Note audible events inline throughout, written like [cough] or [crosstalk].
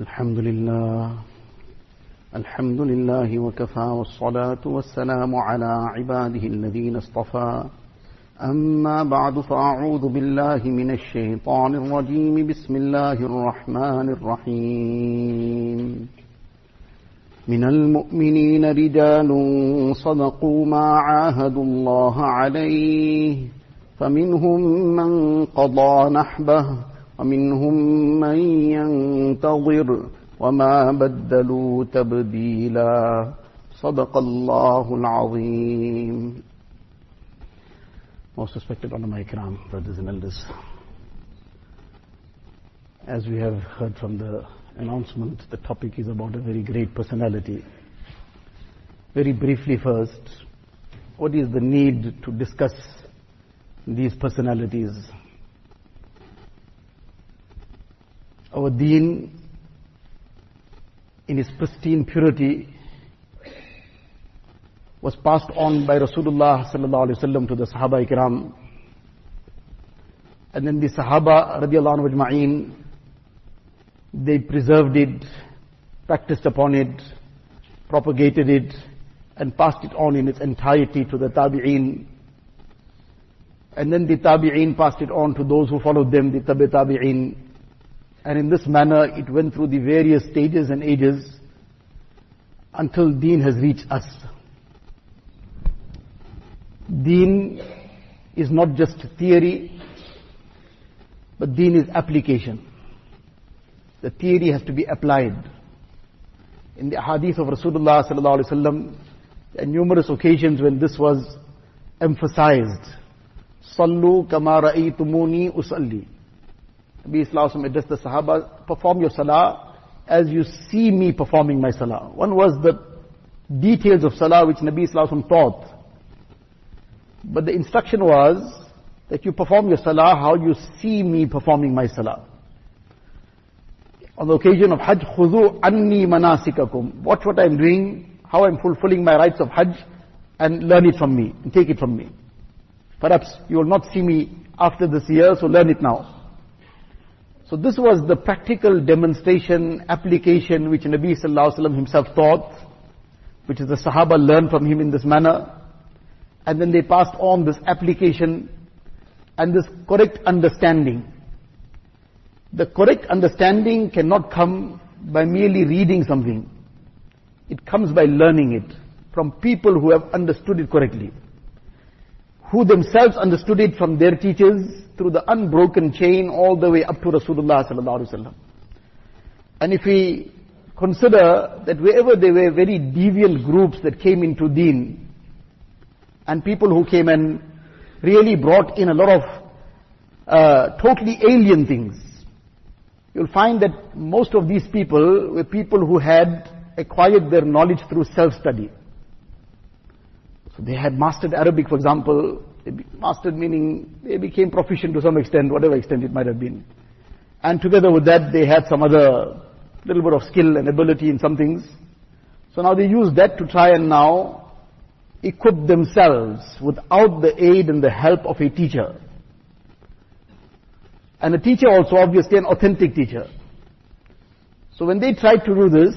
الحمد لله. الحمد لله وكفى والصلاة والسلام على عباده الذين اصطفى. أما بعد فأعوذ بالله من الشيطان الرجيم. بسم الله الرحمن الرحيم. من المؤمنين رجال صدقوا ما عاهدوا الله عليه. فمنهم من قضى نحبه ومنهم من ينتظر وما بدلوا تبديلا صدق الله العظيم Most respected ulama ikram, brothers and elders. As we have heard from the announcement, the topic is about a very great personality. Very briefly first, what is the need to discuss these personalities? Our deen, in its pristine purity, was passed on by Rasulullah sallallahu alaihi wasallam to the Sahaba ikram. And then the Sahaba radiallahu anhu they preserved it, practiced upon it, propagated it, and passed it on in its entirety to the Tabi'een. And then the Tabi'een passed it on to those who followed them, the Tabi Tabi'een. And in this manner, it went through the various stages and ages until deen has reached us. Deen is not just theory, but deen is application. The theory has to be applied. In the hadith of Rasulullah sallallahu alaihi wasallam, there are numerous occasions when this was emphasized. Sallu kama ra'aytumuni usalli. Nabi Islam addressed the Sahaba, perform your salah as you see me performing my salah. One was the details of salah which Nabi Islam taught. But the instruction was that you perform your salah how you see me performing my salah. On the occasion of Hajj, khudu anni manasikakum. Watch what I'm doing, how I'm fulfilling my rights of Hajj, and learn it from me, and take it from me. Perhaps you will not see me after this year, so learn it now. So this was the practical demonstration, application which Nabi Sallallahu Alaihi Wasallam himself taught, which is the Sahaba learned from him in this manner. And then they passed on this application and this correct understanding. The correct understanding cannot come by merely reading something. It comes by learning it from people who have understood it correctly. Who themselves understood it from their teachers through the unbroken chain all the way up to Rasulullah sallallahu alaihi wasallam. And if we consider that wherever there were very deviant groups that came into deen, and people who came and really brought in a lot of uh, totally alien things, you'll find that most of these people were people who had acquired their knowledge through self-study. They had mastered Arabic, for example. Mastered meaning they became proficient to some extent, whatever extent it might have been. And together with that, they had some other little bit of skill and ability in some things. So now they use that to try and now equip themselves without the aid and the help of a teacher. And a teacher also obviously an authentic teacher. So when they tried to do this,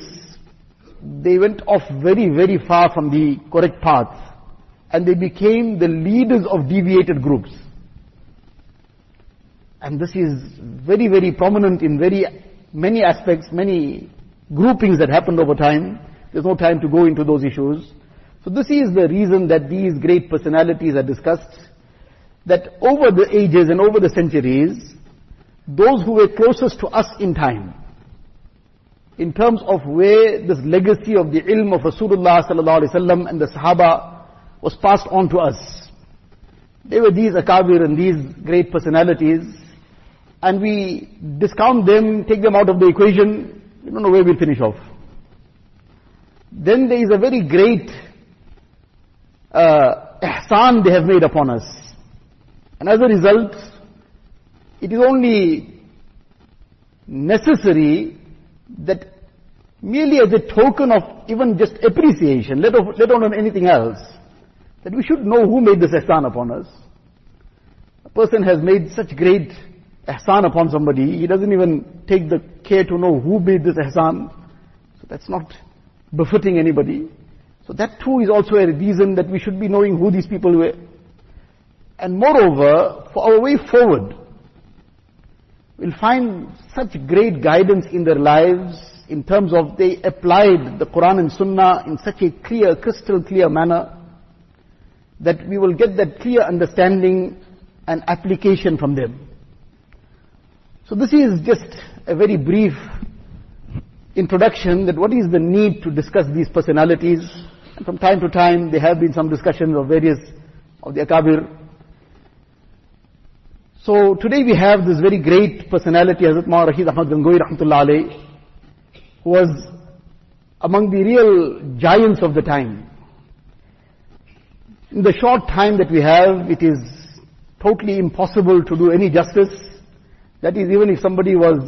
they went off very, very far from the correct path and they became the leaders of deviated groups. And this is very, very prominent in very many aspects, many groupings that happened over time. There's no time to go into those issues. So this is the reason that these great personalities are discussed, that over the ages and over the centuries, those who were closest to us in time, in terms of where this legacy of the ilm of Rasulullah sallallahu alaihi wasallam and the Sahaba was passed on to us. They were these akabir and these great personalities, and we discount them, take them out of the equation, we don't know where we'll finish off. Then there is a very great uh, ihsan they have made upon us. And as a result, it is only necessary that merely as a token of even just appreciation, let, let alone anything else, that we should know who made this ihsan upon us. A person has made such great ihsan upon somebody, he doesn't even take the care to know who made this ihsan. So that's not befitting anybody. So that too is also a reason that we should be knowing who these people were. And moreover, for our way forward, we'll find such great guidance in their lives in terms of they applied the Quran and Sunnah in such a clear, crystal clear manner that we will get that clear understanding and application from them. So this is just a very brief introduction that what is the need to discuss these personalities. And from time to time there have been some discussions of various of the Akabir. So today we have this very great personality, Hazrat Ma Rashid Ahmad Gangohi Rahmatullah alayh, who was among the real giants of the time. In the short time that we have, it is totally impossible to do any justice. That is, even if somebody was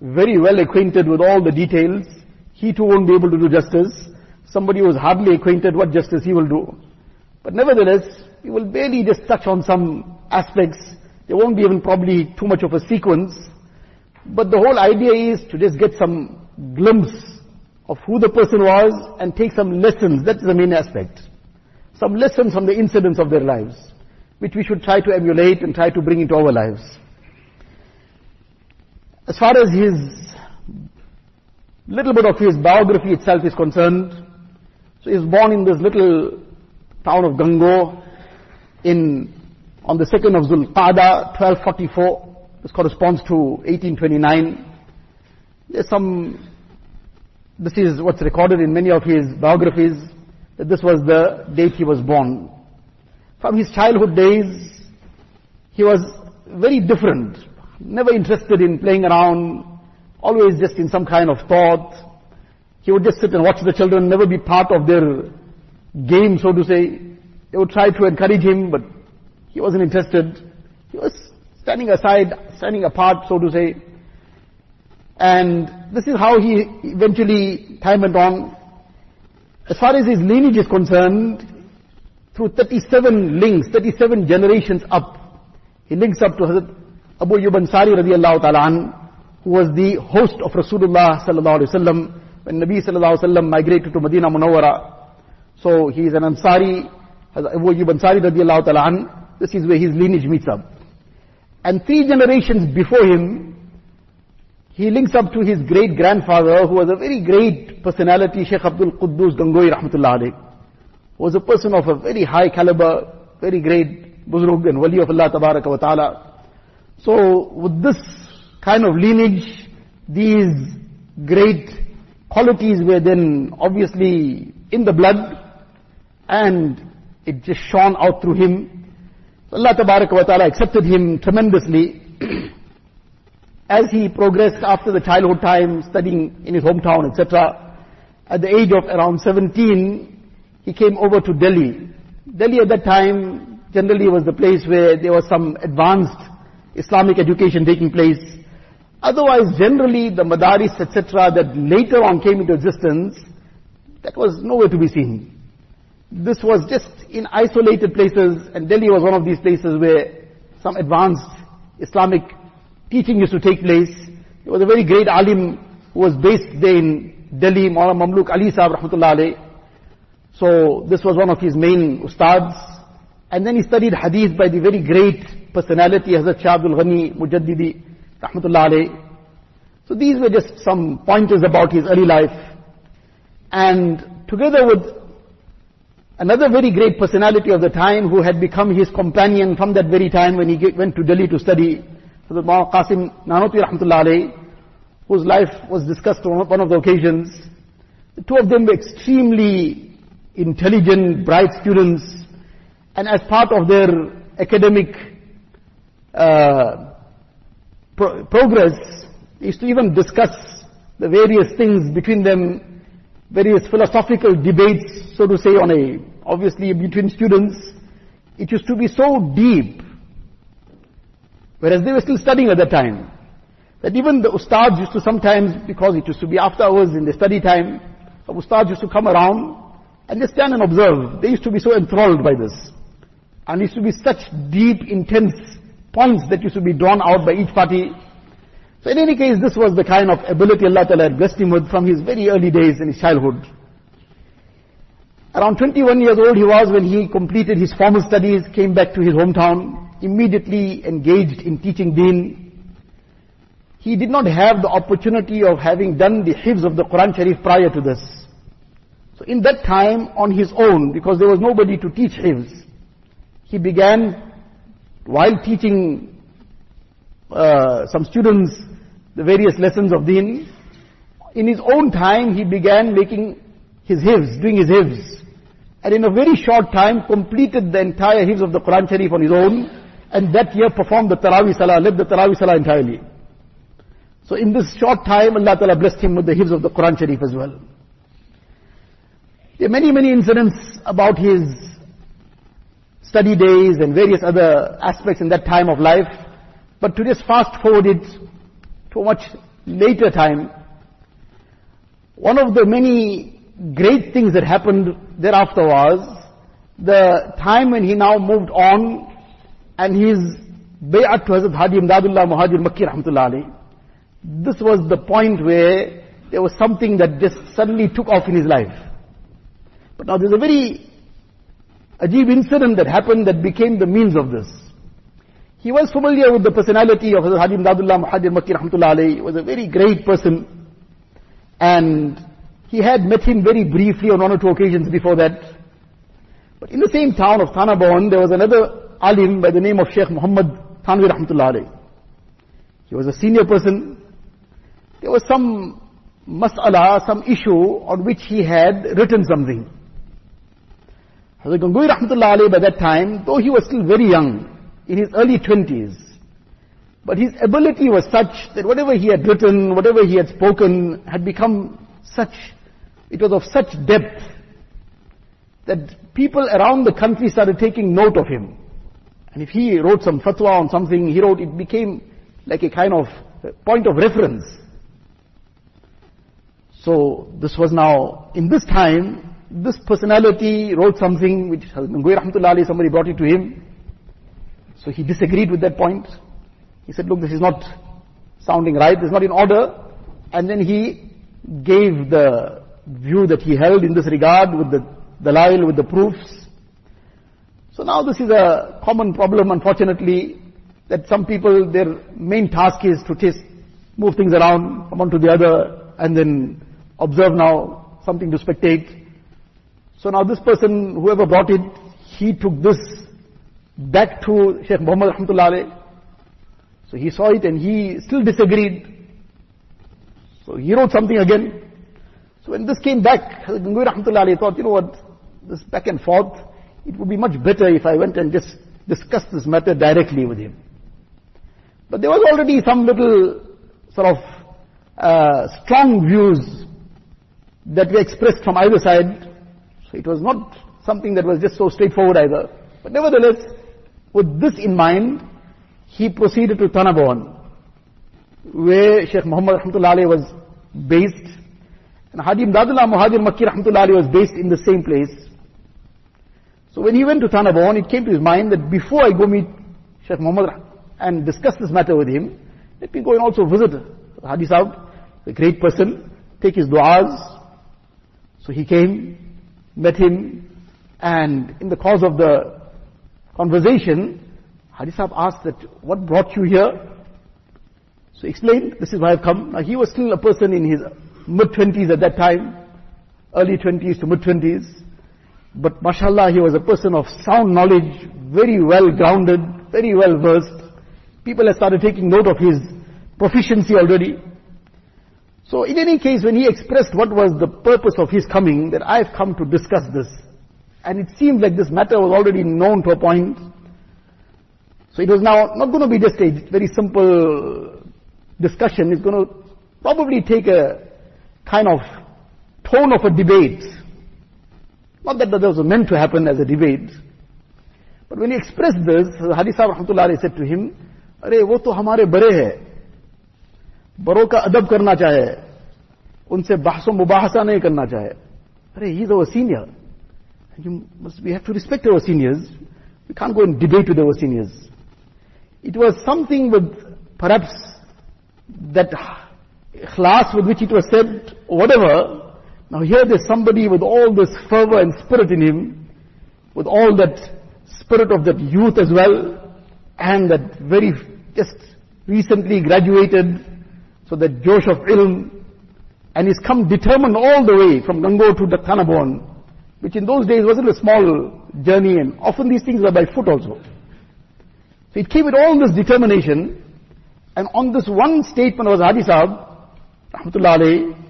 very well acquainted with all the details, he too won't be able to do justice. Somebody who is hardly acquainted, what justice he will do. But nevertheless, he will barely just touch on some aspects. There won't be even probably too much of a sequence. But the whole idea is to just get some glimpse of who the person was and take some lessons. That's the main aspect. Some lessons from the incidents of their lives, which we should try to emulate and try to bring into our lives. As far as his little bit of his biography itself is concerned, so he was born in this little town of Gangoh in on the 2nd of Zulqa'dah, 1244. This corresponds to 1829. There's some, this is what's recorded in many of his biographies, this was the date he was born. From his childhood days, he was very different never interested in playing around, always just in some kind of thought. He would just sit and watch the children, never be part of their game, so to say. They would try to encourage him, but he wasn't interested. He was standing aside, standing apart, so to say. And this is how he eventually, time went on. As far as his lineage is concerned, through 37 links, 37 generations up, he links up to Hazrat Abu Ayyub Ansari radiallahu ta'ala who was the host of Rasulullah sallallahu alayhi wasallam when Nabi sallallahu alayhi wasallam migrated to Medina Munawwara. So he is an Ansari, Abu Ayyub Ansari radiallahu ta'ala. This is where his lineage meets up. And three generations before him, he links up to his great grandfather who was a very great personality, Sheikh Abdul Quddus Gangohi rahmatullah alayh. Who was a person of a very high caliber, very great buzrug and wali of Allah tabaraka wa ta'ala. So with this kind of lineage, these great qualities were then obviously in the blood and it just shone out through him. So Allah wa ta'ala accepted him tremendously. [clears throat] As he progressed after the childhood time, studying in his hometown, etc., at the age of around 17, he came over to Delhi. Delhi at that time generally was the place where there was some advanced Islamic education taking place. Otherwise, generally, the madaris, etc., that later on came into existence, that was nowhere to be seen. This was just in isolated places, and Delhi was one of these places where some advanced Islamic teaching used to take place. There was a very great alim who was based there in Delhi, Maulana Mamluk Ali Sahib Rahmatullah alayh. So this was one of his main ustads. And then he studied hadith by the very great personality, Hazrat Shah Abdul Ghani Mujaddidi, Rahmatullah alayh. So these were just some pointers about his early life. And together with another very great personality of the time who had become his companion from that very time when he went to Delhi to study, Hazrat Ma'a Qasim Nanotwi Rahmatullah alayh, whose life was discussed on one of the occasions. The two of them were extremely intelligent, bright students, and as part of their academic uh, pro progress is to even discuss the various things between them, various philosophical debates, so to say, on a, obviously between students. It used to be so deep, whereas they were still studying at that time, that even the ustads used to sometimes, because it used to be after hours in the study time, some ustads used to come around and just stand and observe. They used to be so enthralled by this. And it used to be such deep, intense points that used to be drawn out by each party. So in any case, this was the kind of ability Allah Ta'ala had blessed him with from his very early days in his childhood. Around 21 years old he was when he completed his formal studies, came back to his hometown, immediately engaged in teaching deen. He did not have the opportunity of having done the hifz of the Quran Sharif prior to this. So in that time, on his own, because there was nobody to teach hifz, he began, while teaching uh, some students the various lessons of deen, in his own time he began making his hifz, doing his hifz. And in a very short time completed the entire hifz of the Quran Sharif on his own, and that year performed the Taraweeh Salah, led the Taraweeh Salah entirely. So in this short time, Allah Ta'ala blessed him with the hifz of the Quran Sharif as well. There are many, many incidents about his study days and various other aspects in that time of life. But to just fast forward it to a much later time, one of the many great things that happened thereafter was the time when he now moved on and his bay'at to Hazrat Haji Imdadullah Muhajir Makki Rahmatullah alayhi. This was the point where there was something that just suddenly took off in his life. But now there's a very ajib incident that happened that became the means of this. He was familiar with the personality of Hazrat Haji Imdadullah Muhajir Makki Rahmatullah alayhi. He was a very great person. And he had met him very briefly on one or two occasions before that. But in the same town of Thana Bhawan, there was another alim by the name of Sheikh Muhammad Thanvi Rahmatullah alayhi. He was a senior person. There was some mas'ala, some issue on which he had written something. Hazrat Gangohi Rahmatullah alayhi by that time, though he was still very young, in his early twenties, but his ability was such that whatever he had written, whatever he had spoken, had become such it was of such depth that people around the country started taking note of him. And if he wrote some fatwa on something, he wrote, it became like a kind of point of reference. So this was now, in this time, this personality wrote something which Rahmatullah somebody brought it to him. So he disagreed with that point. He said, look, this is not sounding right, this is not in order. And then he gave the view that he held in this regard with the dalail, with the proofs. So now this is a common problem, unfortunately, that some people, their main task is to just move things around from one to the other and then observe now something to spectate. So now this person, whoever brought it, he took this back to Sheikh Muhammad Rahmatullah So he saw it and he still disagreed. So he wrote something again. So when this came back, Gangohi Rahmatullah thought, you know what, this back and forth, it would be much better if I went and just discussed this matter directly with him. But there was already some little sort of uh, strong views that were expressed from either side. So it was not something that was just so straightforward either. But nevertheless, with this in mind, he proceeded to Thana Bhawan, where Sheikh Muhammad Rahmatullah was based and Haji Imdadullah Muhajir Makki Rahmatullah was based in the same place. So when he went to Thana Bhawan, it came to his mind that before I go meet Sheikh Muhammad and discuss this matter with him, let me go and also visit Haji Sahib, a great person, take his du'as. So he came, met him, and in the course of the conversation, Haji Sahib asked that, what brought you here? So he explained, this is why I've come. Now he was still a person in his mid-twenties at that time, early twenties to mid-twenties. But mashallah, he was a person of sound knowledge, very well grounded, very well versed. People had started taking note of his proficiency already. So in any case, when he expressed what was the purpose of his coming, that I've come to discuss this. And it seemed like this matter was already known to a point. So it was now not going to be just a very simple discussion. It's going to probably take a kind of tone of a debate. Not that that was meant to happen as a debate. But when he expressed this, Hadi Sahib Rahmatullah said to him, अरे वो तो हमारे बड़े हैं बड़ों का अदब करना चाहे उनसे बहसो मुबाहसा नहीं करना चाहे अरे he is our senior you must, we have to respect our seniors. We can't go and debate with our seniors. It was something with perhaps that ikhlas with which it was said, or whatever. now here there's somebody with all this fervor and spirit in him, with all that spirit of that youth as well, and that very just recently graduated, so that Josh of ilm, and he's come determined all the way from Gangoh to Dakhanabon, which in those days wasn't a small journey, and often these things were by foot also. So it came with all this determination, and on this one statement was Haji Sahib, Rahmatullah alayhi,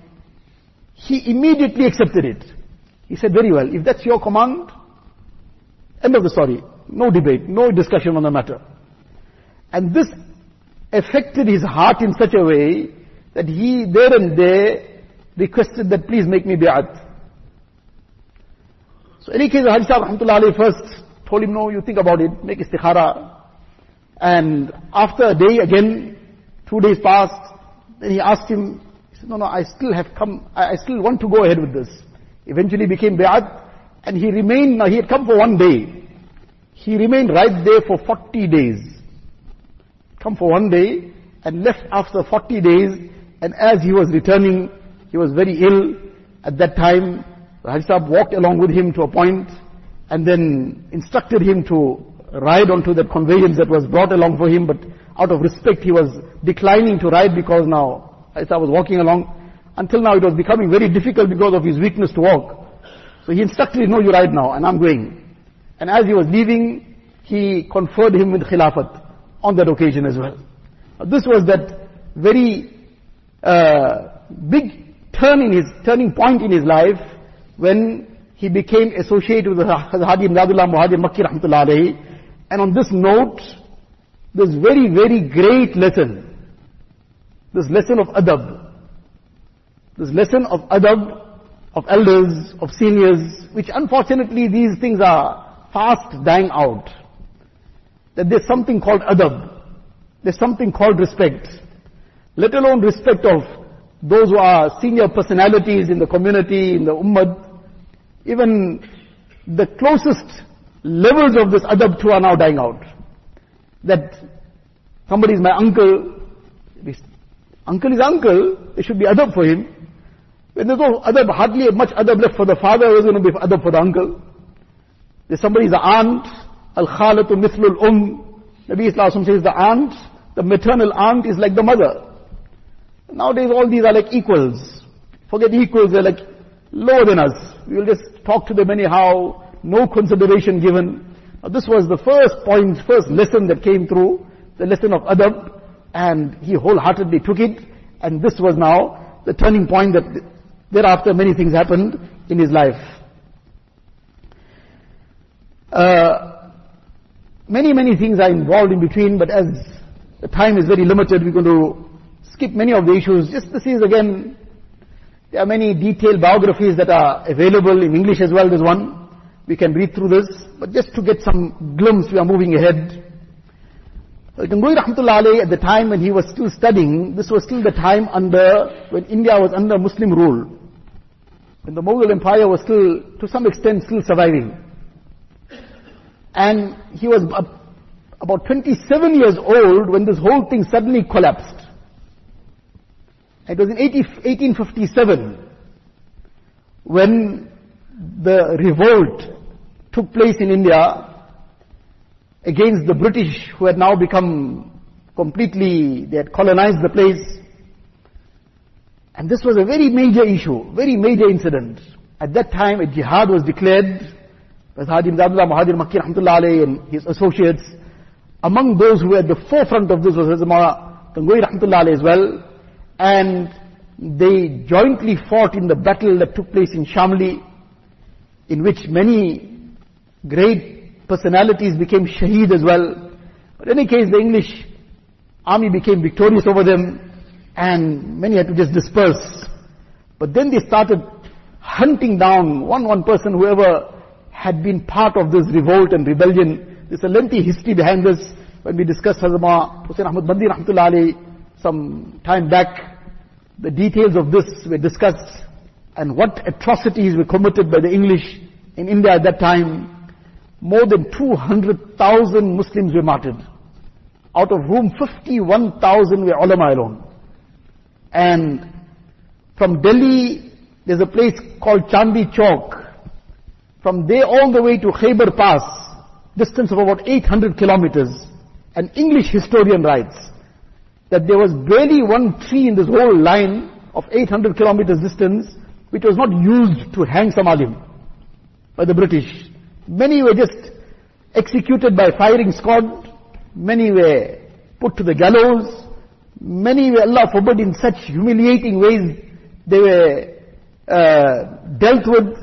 he immediately accepted it. He said, very well, if that's your command, end of the story. No debate, no discussion on the matter. And this affected his heart in such a way that he there and there requested that please make me bi'at. So any case, Haji Sahib first told him, no, you think about it, make istikhara. And after a day again, two days passed, then he asked him, no, no, I still have come, I, I still want to go ahead with this. Eventually became bi'at, and he remained, now he had come for one day. He remained right there for 40 days come for one day and left after 40 days and as he was returning, he was very ill. At that time, Haji Sahib walked along with him to a point and then instructed him to ride onto that conveyance that was brought along for him, but out of respect he was declining to ride because now Haji Sahib was walking along. Until now it was becoming very difficult because of his weakness to walk. So he instructed no, you ride now, and I'm going. And as he was leaving, he conferred him with Khilafat on that occasion as well. This was that very uh, big turn in his turning point in his life when he became associated with Haji Imdadullah Muhajir Makki Rahmatullah. And on this note, this very, very great lesson, this lesson of adab, this lesson of adab, of elders, of seniors, which unfortunately these things are fast dying out that there's something called adab. There's something called respect. Let alone respect of those who are senior personalities in the community, in the ummah. Even the closest levels of this adab too are now dying out. That somebody is my uncle, uncle is uncle, there should be adab for him. When there's no adab, hardly much adab left for the father, there's going to be adab for the uncle. There's somebody's aunt, Al-Khalatu mithlul um. Nabi Islam says the aunt, the maternal aunt is like the mother. Nowadays all these are like equals. Forget equals, they're like lower than us. We will just talk to them anyhow, no consideration given. Now this was the first point, first lesson that came through, the lesson of adab, and he wholeheartedly took it, and this was now the turning point that thereafter many things happened in his life. Uh, Many, many things are involved in between, but as the time is very limited, we're going to skip many of the issues. Just this is again, there are many detailed biographies that are available in English as well. There's one. We can read through this. But just to get some glimpse, we are moving ahead. Uh, Gangohi Rahmatullah alayhi, at the time when he was still studying, this was still the time under, when India was under Muslim rule. When the Mughal Empire was still, to some extent, still surviving. And he was about 27 years old when this whole thing suddenly collapsed. It was in 80, 1857 when the revolt took place in India against the British who had now become completely, they had colonized the place. And this was a very major issue, very major incident. At that time a jihad was declared as Haji Imdadullah Muhajir Makki Rahmatullah and his associates. Among those who were at the forefront of this was Hazama Gangohi Rahmatullah as well. And they jointly fought in the battle that took place in Shamli, in which many great personalities became shaheed as well. But in any case, the English army became victorious over them, and many had to just disperse. But then they started hunting down one one person, whoever had been part of this revolt and rebellion. There's a lengthy history behind this. When we discussed Hazama Hussein Ahmad Bandi Ali some time back, the details of this were discussed and what atrocities were committed by the English in India at that time. More than 200,000 Muslims were martyred. out of whom 51,000 were ulama alone. And from Delhi, there's a place called Chandni Chowk. From there all the way to Khyber Pass, distance of about 800 kilometers, an English historian writes that there was barely one tree in this whole line of 800 kilometers distance which was not used to hang some alim by the British. Many were just executed by firing squad. Many were put to the gallows. Many were, Allah forbid, in such humiliating ways they were uh, dealt with.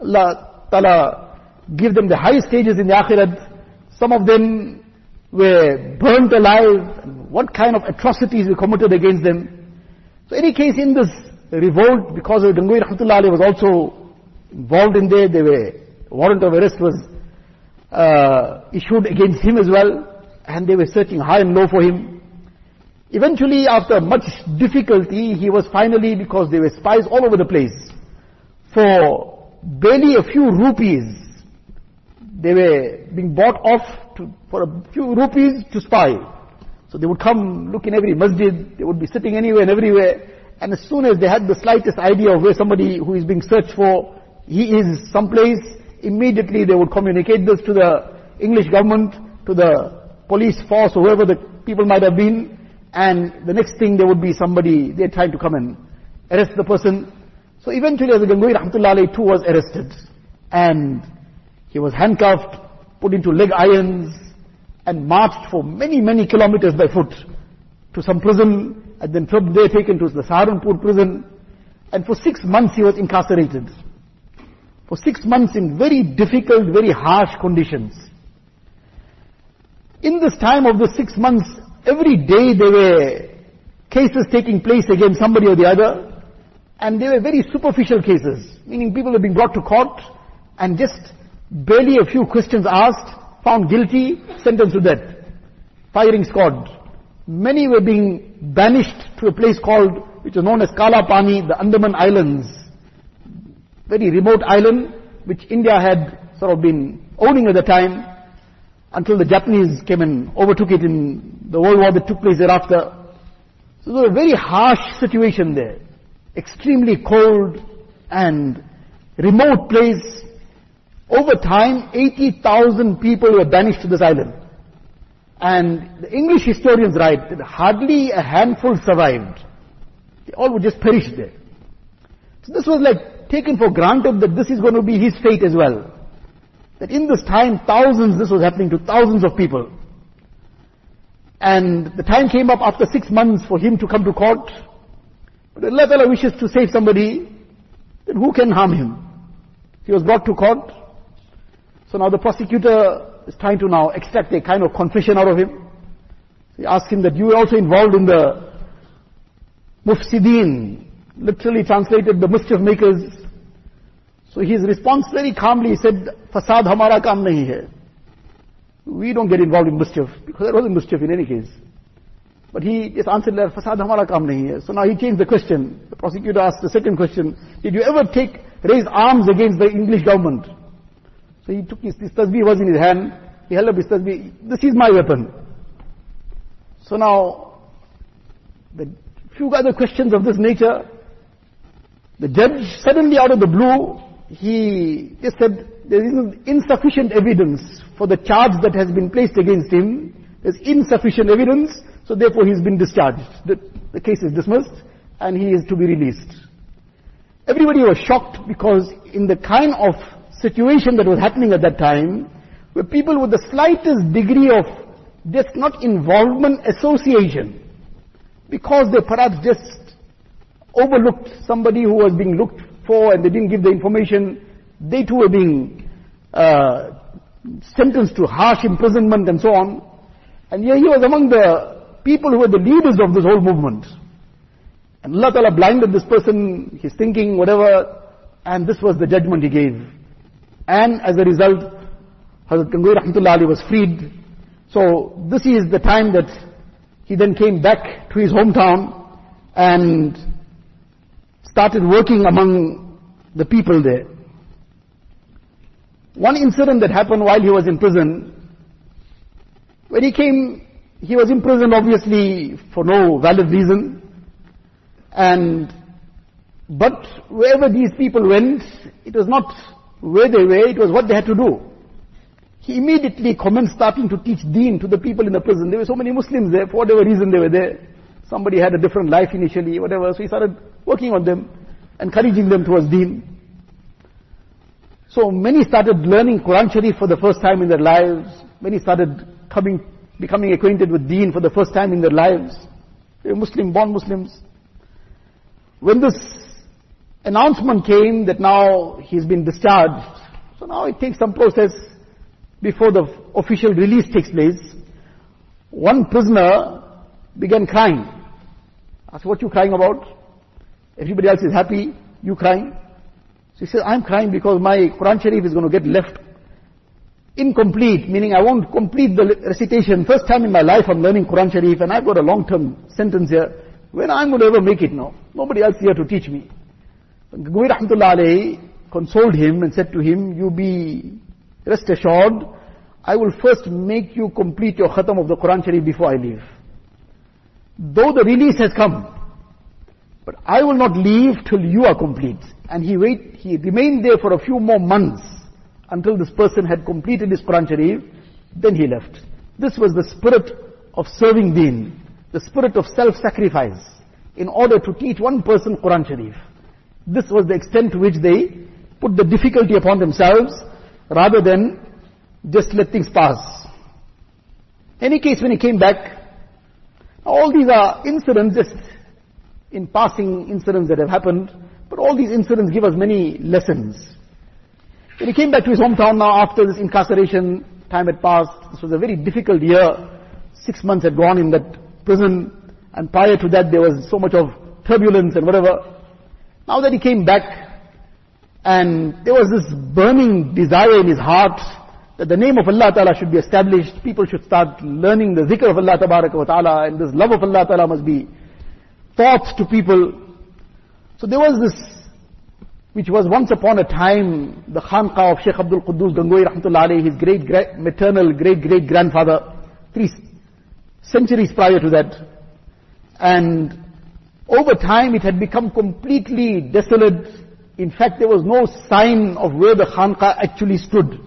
Allah Ta'ala give them the highest stages in the akhirat. Some of them were burnt alive. What kind of atrocities were committed against them. So any case in this revolt, because of Gangohi Rahmatullah was also involved in there, there were, warrant of arrest was uh, issued against him as well, and they were searching high and low for him. Eventually, after much difficulty, he was finally, because there were spies all over the place, for barely a few rupees, they were being bought off to, for a few rupees to spy. So they would come, look in every masjid, they would be sitting anywhere and everywhere, and as soon as they had the slightest idea of where somebody who is being searched for, he is someplace, immediately they would communicate this to the English government, to the police force, or whoever the people might have been, and the next thing there would be somebody, they're trying to come and arrest the person. So eventually as Gangohi Rahmatullah too was arrested, and he was handcuffed, put into leg irons, and marched for many, many kilometers by foot to some prison, and then from there taken to the Saharanpur prison, and for six months he was incarcerated for six months in very difficult, very harsh conditions. In this time of the six months, every day there were cases taking place against somebody or the other, and they were very superficial cases, meaning people were being brought to court and just barely a few questions asked, found guilty, sentenced to death. Firing squad. Many were being banished to a place called, which is known as Kala Pani, the Andaman Islands very remote island which India had sort of been owning at the time until the Japanese came and overtook it in the World War that took place thereafter. So there was a very harsh situation there. Extremely cold and remote place. Over time, 80,000 people were banished to this island. And the English historians write that hardly a handful survived. They all would just perish there. So this was like taken for granted that this is going to be his fate as well. That in this time, thousands, this was happening to thousands of people. And the time came up after six months for him to come to court. But Allah Ta'ala wishes to save somebody, then who can harm him? He was brought to court. So now the prosecutor is trying to now extract a kind of confession out of him. He asked him that you were also involved in the mufsideen, literally translated the mischief makers. So his response very calmly he said, Fasad hamara kam nahi hai. We don't get involved in mischief, because there wasn't mischief in any case. But he just answered Fasad hamara kam nahi hai. So now he changed the question. The prosecutor asked the second question, did you ever take, raise arms against the English government? So he took his, his tasbih was in his hand, he held up his tasbih, this is my weapon. So now, the few other questions of this nature, the judge suddenly out of the blue, he just said there is insufficient evidence for the charge that has been placed against him. There's insufficient evidence, so therefore he's been discharged. The, the case is dismissed and he is to be released. Everybody was shocked because in the kind of situation that was happening at that time, where people with the slightest degree of just not involvement, association, because they perhaps just overlooked somebody who was being looked for and they didn't give the information, they too were being uh, sentenced to harsh imprisonment and so on. And here he was among the people who were the leaders of this whole movement. And Allah Ta'ala blinded this person, his thinking, whatever, and this was the judgment he gave. And as a result, Hazrat Gangohi Rahmatullah Ali was freed. So this is the time that he then came back to his hometown and started working among the people there. One incident that happened while he was in prison, when he came he was imprisoned obviously for no valid reason. And, but wherever these people went, it was not where they were, it was what they had to do. He immediately commenced starting to teach deen to the people in the prison. There were so many Muslims there, for whatever reason they were there. Somebody had a different life initially, whatever, so he started working on them, encouraging them towards deen. So many started learning Quran Sharif for the first time in their lives. Many started coming, becoming acquainted with deen for the first time in their lives. They were Muslim, born Muslims. When this announcement came that now he's been discharged, so now it takes some process before the official release takes place. One prisoner began crying. I said, what are you crying about? Everybody else is happy, you crying? So he says, I'm crying because my Quran Sharif is going to get left incomplete, meaning I won't complete the recitation. First time in my life I'm learning Quran Sharif and I've got a long-term sentence here. When I'm going to ever make it now? Nobody else here to teach me. Gangohi Rahmatullah alayhi consoled him and said to him, you be rest assured, I will first make you complete your khatam of the Quran Sharif before I leave. Though the release has come, but I will not leave till you are complete. And he wait, he remained there for a few more months until this person had completed his Quran Sharif, then he left. This was the spirit of serving deen, the spirit of self-sacrifice, in order to teach one person Quran Sharif. This was the extent to which they put the difficulty upon themselves, rather than just let things pass. Any case, when he came back, all these are incidents, just in passing incidents that have happened, but all these incidents give us many lessons. He came back to his hometown now after this incarceration, time had passed, this was a very difficult year. Six months had gone in that prison, and prior to that there was so much of turbulence and whatever. Now that he came back, and there was this burning desire in his heart that the name of Allah Ta'ala should be established, people should start learning the zikr of Allah Ta'ala, and this love of Allah Ta'ala must be taught to people. So there was this, which was once upon a time the Khanqa of Sheikh Abdul Quddus Gangohi Rahmatullah his great, great maternal great great grandfather, three centuries prior to that. And over time it had become completely desolate. In fact, there was no sign of where the Khanqa actually stood.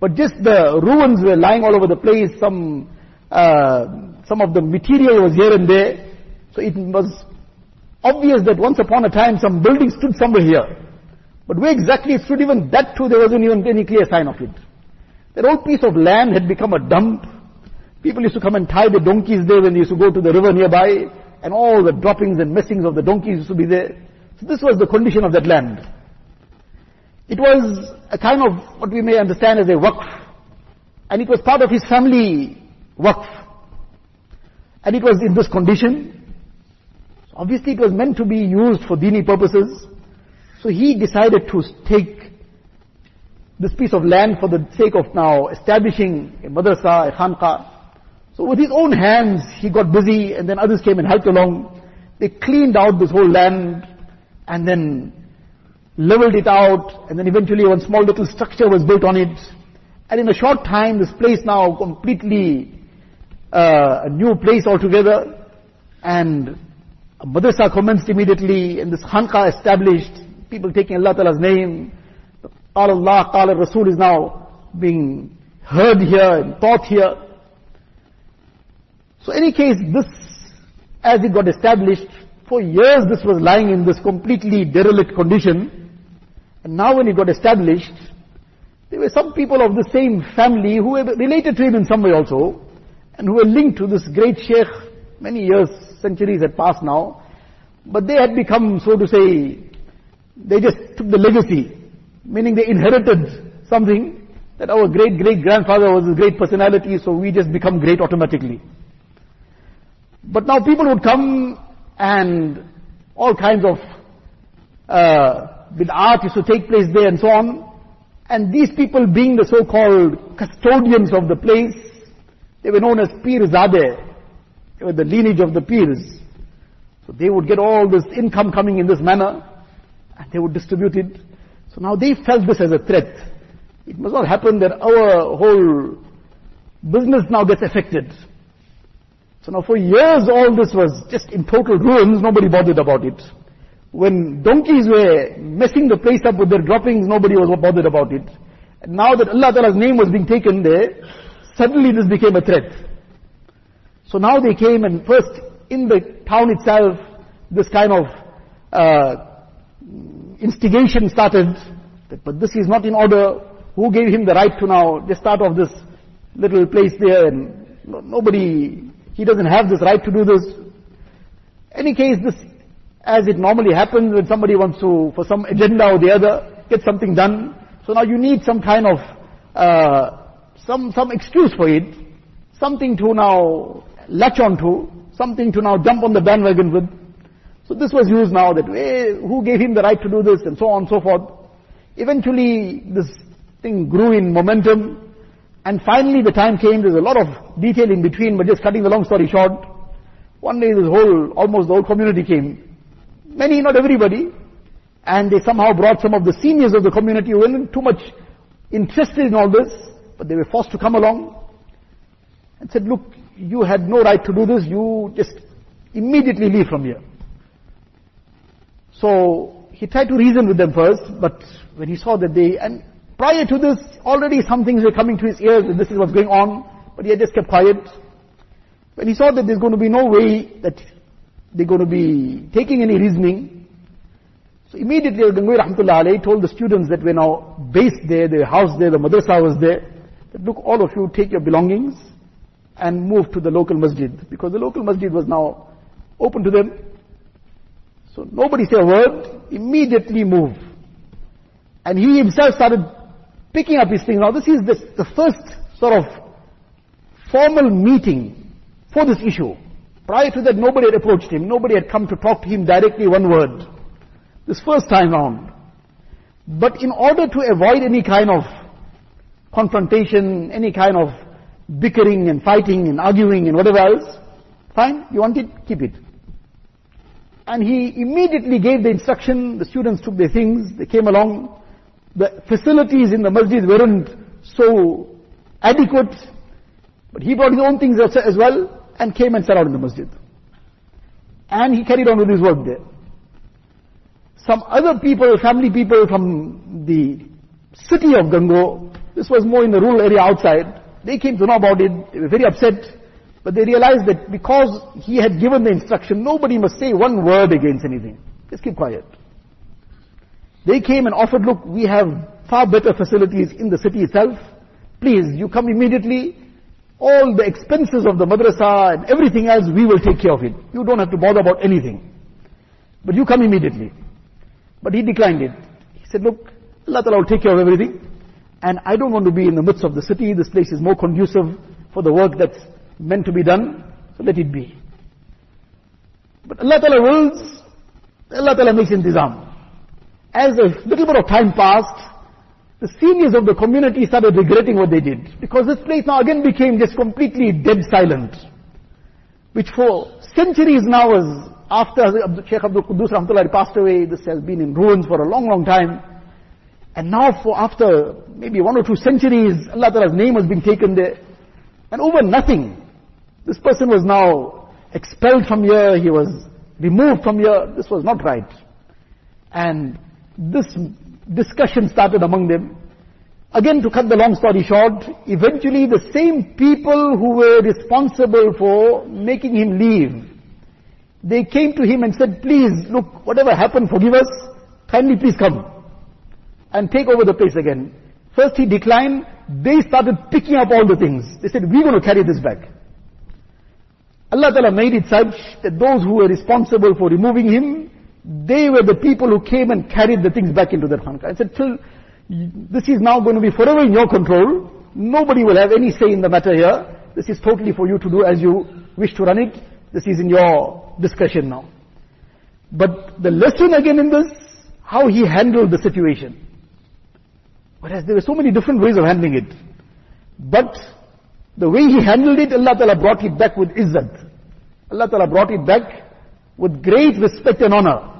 But just the ruins were lying all over the place. Some, uh, some of the material was here and there. So it was obvious that once upon a time some building stood somewhere here. But where exactly it stood, even that too, there wasn't even any clear sign of it. That old piece of land had become a dump. People used to come and tie the donkeys there when they used to go to the river nearby, and all the droppings and messings of the donkeys used to be there. So this was the condition of that land. It was a kind of what we may understand as a waqf. And it was part of his family waqf. And it was in this condition. Obviously it was meant to be used for dini purposes. So he decided to take this piece of land for the sake of now establishing a madrasa, a khanqa. So with his own hands, he got busy and then others came and helped along. They cleaned out this whole land and then leveled it out and then eventually one small little structure was built on it. And in a short time, this place now completely uh, a new place altogether. And madrasa commenced immediately and this khanqa established, people taking Allah Ta'ala's name. Qala Allah, Qala Rasul is now being heard here and taught here. So any case, this, as it got established, for years this was lying in this completely derelict condition. And now when it got established, there were some people of the same family who were related to him in some way also, and who were linked to this great sheikh many years, centuries had passed now, but they had become, so to say, they just took the legacy, meaning they inherited something that our great great grandfather was a great personality, so we just become great automatically. But now people would come and all kinds of uh, bid'at used to take place there and so on. And these people being the so-called custodians of the place, they were known as Pir Zadeh. The lineage of the peers. So they would get all this income coming in this manner, and they would distribute it. So now they felt this as a threat. It must not happen that our whole business now gets affected. So now for years all this was just in total ruins, nobody bothered about it. When donkeys were messing the place up with their droppings, nobody was bothered about it. And now that Allah Ta'ala's name was being taken there, suddenly this became a threat. So now they came and first in the town itself, this kind of uh, instigation started. But this is not in order. Who gave him the right to now just start off this little place there and nobody, he doesn't have this right to do this. Any case, this, as it normally happens when somebody wants to, for some agenda or the other, get something done. So now you need some kind of, uh, some, some excuse for it. Something to now latch on to. Something to now jump on the bandwagon with. So this was used now that, who gave him the right to do this and so on and so forth. Eventually this thing grew in momentum and finally the time came, there's a lot of detail in between, but just cutting the long story short, one day this whole, almost the whole community came. Many, not everybody. And they somehow brought some of the seniors of the community who weren't too much interested in all this, but they were forced to come along and said, look, you had no right to do this, you just immediately leave from here. So he tried to reason with them first, but when he saw that they, and prior to this, already some things were coming to his ears that this is what's going on, but he had just kept quiet. When he saw that there's going to be no way that they're going to be taking any reasoning, so immediately Gangohi Rahmatullah alayhi told the students that were now based there, the house there, the madrasa was there, that look, all of you take your belongings and move to the local masjid, because the local masjid was now open to them. So nobody say a word, immediately move. And he himself started picking up his things. Now this is the, the first sort of formal meeting for this issue. Prior to that nobody had approached him, nobody had come to talk to him directly one word. This first time round. But in order to avoid any kind of confrontation, any kind of bickering and fighting and arguing and whatever else, fine, you want it, keep it. And he immediately gave the instruction, the students took their things, they came along. The facilities in the masjid weren't so adequate, but he brought his own things as well and came and sat out in the masjid. And he carried on with his work there. Some other people, family people from the city of Gangoh, this was more in the rural area outside, they came to know about it, they were very upset, but they realized that because he had given the instruction, nobody must say one word against anything. Just keep quiet. They came and offered, look, we have far better facilities in the city itself. Please, you come immediately. All the expenses of the madrasa and everything else, we will take care of it. You don't have to bother about anything. But you come immediately. But he declined it. He said, look, Allah Ta'ala will take care of everything. And I don't want to be in the midst of the city. This place is more conducive for the work that's meant to be done, so let it be. But Allah Ta'ala wills, Allah Ta'ala makes intizam. As a little bit of time passed, the seniors of the community started regretting what they did. Because this place now again became just completely dead silent. Which for centuries now was, after Sheikh Abdul Quddus Rahmatullah passed away, this has been in ruins for a long, long time. And now for after maybe one or two centuries, Allah Ta'ala's name has been taken there. And over nothing. This person was now expelled from here, he was removed from here. This was not right. And this discussion started among them. Again, to cut the long story short, eventually the same people who were responsible for making him leave, they came to him and said, please, look, whatever happened, forgive us, kindly please come and take over the place again. First he declined, they started picking up all the things. They said, we're going to carry this back. Allah Ta'ala made it such that those who were responsible for removing him, they were the people who came and carried the things back into their khanqa. I said, till this is now going to be forever in your control. Nobody will have any say in the matter here. This is totally for you to do as you wish to run it. This is in your discretion now. But the lesson again in this, how he handled the situation. Whereas there were so many different ways of handling it. But the way he handled it, Allah Ta'ala brought it back with izzat. Allah Ta'ala brought it back with great respect and honor.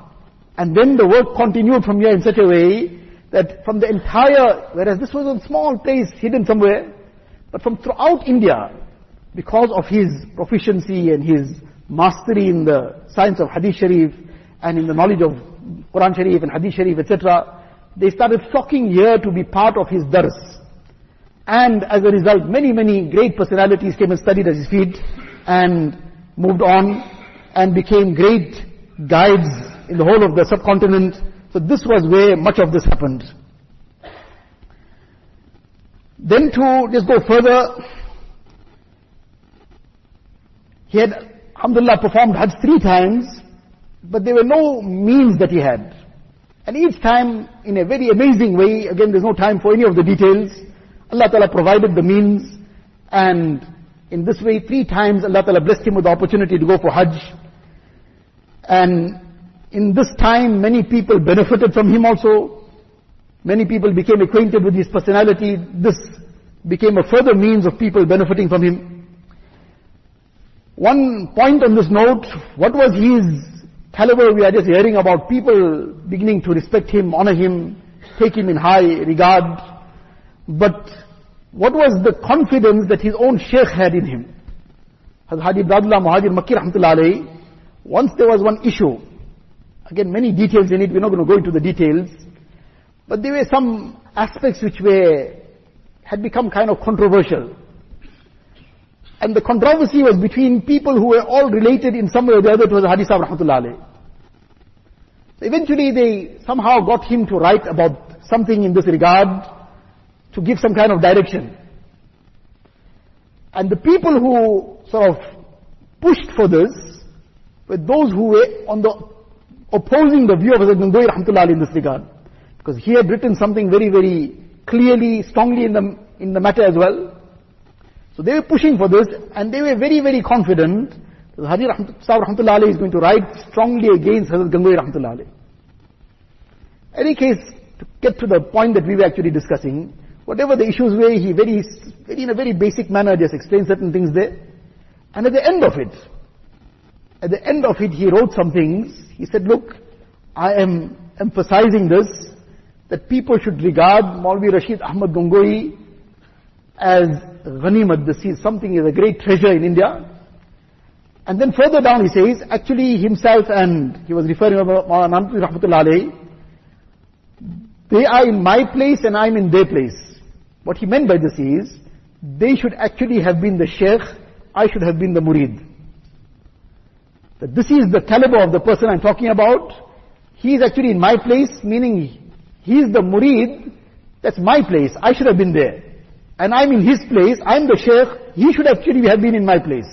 And then the work continued from here in such a way that from the entire, whereas this was a small place hidden somewhere, but from throughout India, because of his proficiency and his mastery in the science of Hadith Sharif and in the knowledge of Quran Sharif and Hadith Sharif, etc., they started flocking here to be part of his dars. And as a result, many, many great personalities came and studied at his feet and moved on and became great guides in the whole of the subcontinent. So this was where much of this happened. Then to just go further, he had, alhamdulillah, performed Hajj three times, but there were no means that he had. And each time, in a very amazing way, again there's no time for any of the details, Allah Ta'ala provided the means, and in this way, three times Allah Ta'ala blessed him with the opportunity to go for Hajj. And in this time, many people benefited from him also. Many people became acquainted with his personality. This became a further means of people benefiting from him. One point on this note, what was his caliber? We are just hearing about people beginning to respect him, honor him, take him in high regard. But what was the confidence that his own sheikh had in him? Haji Abdullah Muhajir Makki Rahmatullah once there was one issue, again many details in it, we're not going to go into the details, but there were some aspects which were, had become kind of controversial. And the controversy was between people who were all related in some way or the other to Hadith Sahib Rahmatullah Eventually they somehow got him to write about something in this regard, to give some kind of direction. And the people who sort of pushed for this were those who were on the opposing the view of Hazrat Gangohi Rahmatullah in this regard. Because he had written something very, very clearly, strongly in the, in the matter as well. So they were pushing for this and they were very, very confident Haji Rahmatullah is going to write strongly against Hazrat Gangohi Rahmatullah Ali. Any case, to get to the point that we were actually discussing, whatever the issues were, he very, very, in a very basic manner just explained certain things there. And at the end of it, at the end of it, he wrote some things. He said, look, I am emphasizing this, that people should regard Maulvi Rashid Ahmad Gangohi as ghanimat. Is something, is a great treasure in India. And then further down he says, actually himself and he was referring to Maulana Rahmatullah they are in my place and I'm in their place. What he meant by this is, they should actually have been the sheikh, I should have been the murid. That this is the caliber of the person I'm talking about. He is actually in my place, meaning he is the murid, that's my place, I should have been there. And I'm in his place, I'm the sheikh, he should actually have been in my place.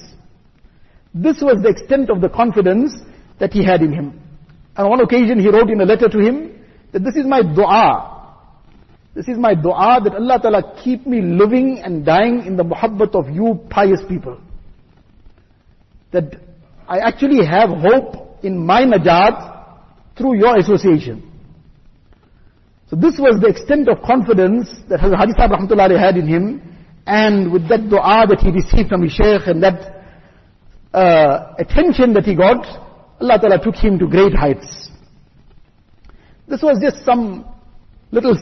This was the extent of the confidence that he had in him. And on one occasion he wrote in a letter to him, that this is my dua. This is my dua that Allah Ta'ala keep me living and dying in the muhabbat of you pious people. That I actually have hope in my najat through your association. So this was the extent of confidence that Hazrat Rahmatullah had in him, and with that dua that he received from his sheikh and that uh, attention that he got, Allah Ta'ala took him to great heights. This was just some little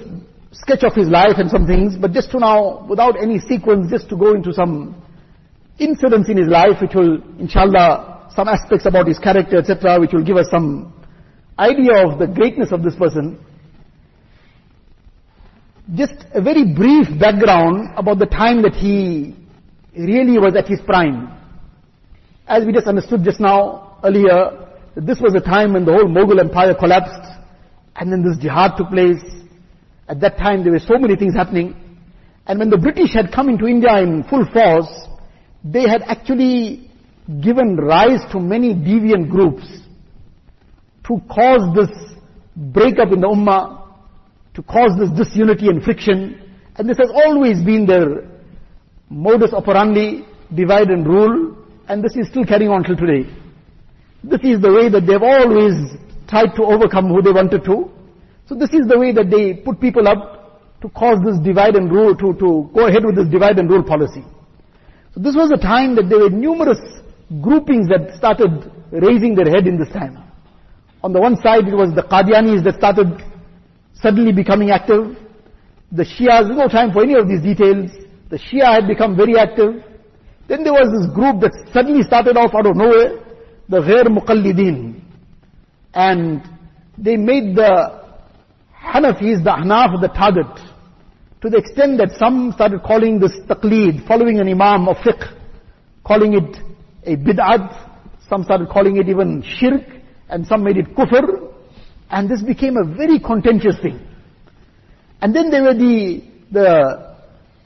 sketch of his life and some things, but just to now, without any sequence, just to go into some incidents in his life which will, inshallah, some aspects about his character, etc., which will give us some idea of the greatness of this person. Just a very brief background about the time that he really was at his prime. As we just understood just now, earlier, this was the time when the whole Mughal empire collapsed, and then this jihad took place. At that time there were so many things happening. And when the British had come into India in full force, they had actually given rise to many deviant groups to cause this breakup in the ummah, to cause this disunity and friction. And this has always been their modus operandi, divide and rule, and this is still carrying on till today. This is the way that they've always tried to overcome who they wanted to. So this is the way that they put people up to cause this divide and rule, to, to go ahead with this divide and rule policy. So this was a time that there were numerous groupings that started raising their head in this time. On the one side it was the Qadianis that started suddenly becoming active. The Shias, no time for any of these details. The Shia had become very active. Then there was this group that suddenly started off out of nowhere, the Ghair Muqallidin. And they made the Hanafis, the Ahnaf, the target. To the extent that some started calling this taqleed, following an imam of fiqh, calling it a bid'at, some started calling it even shirk, and some made it kufr, and this became a very contentious thing. And then there were the, the,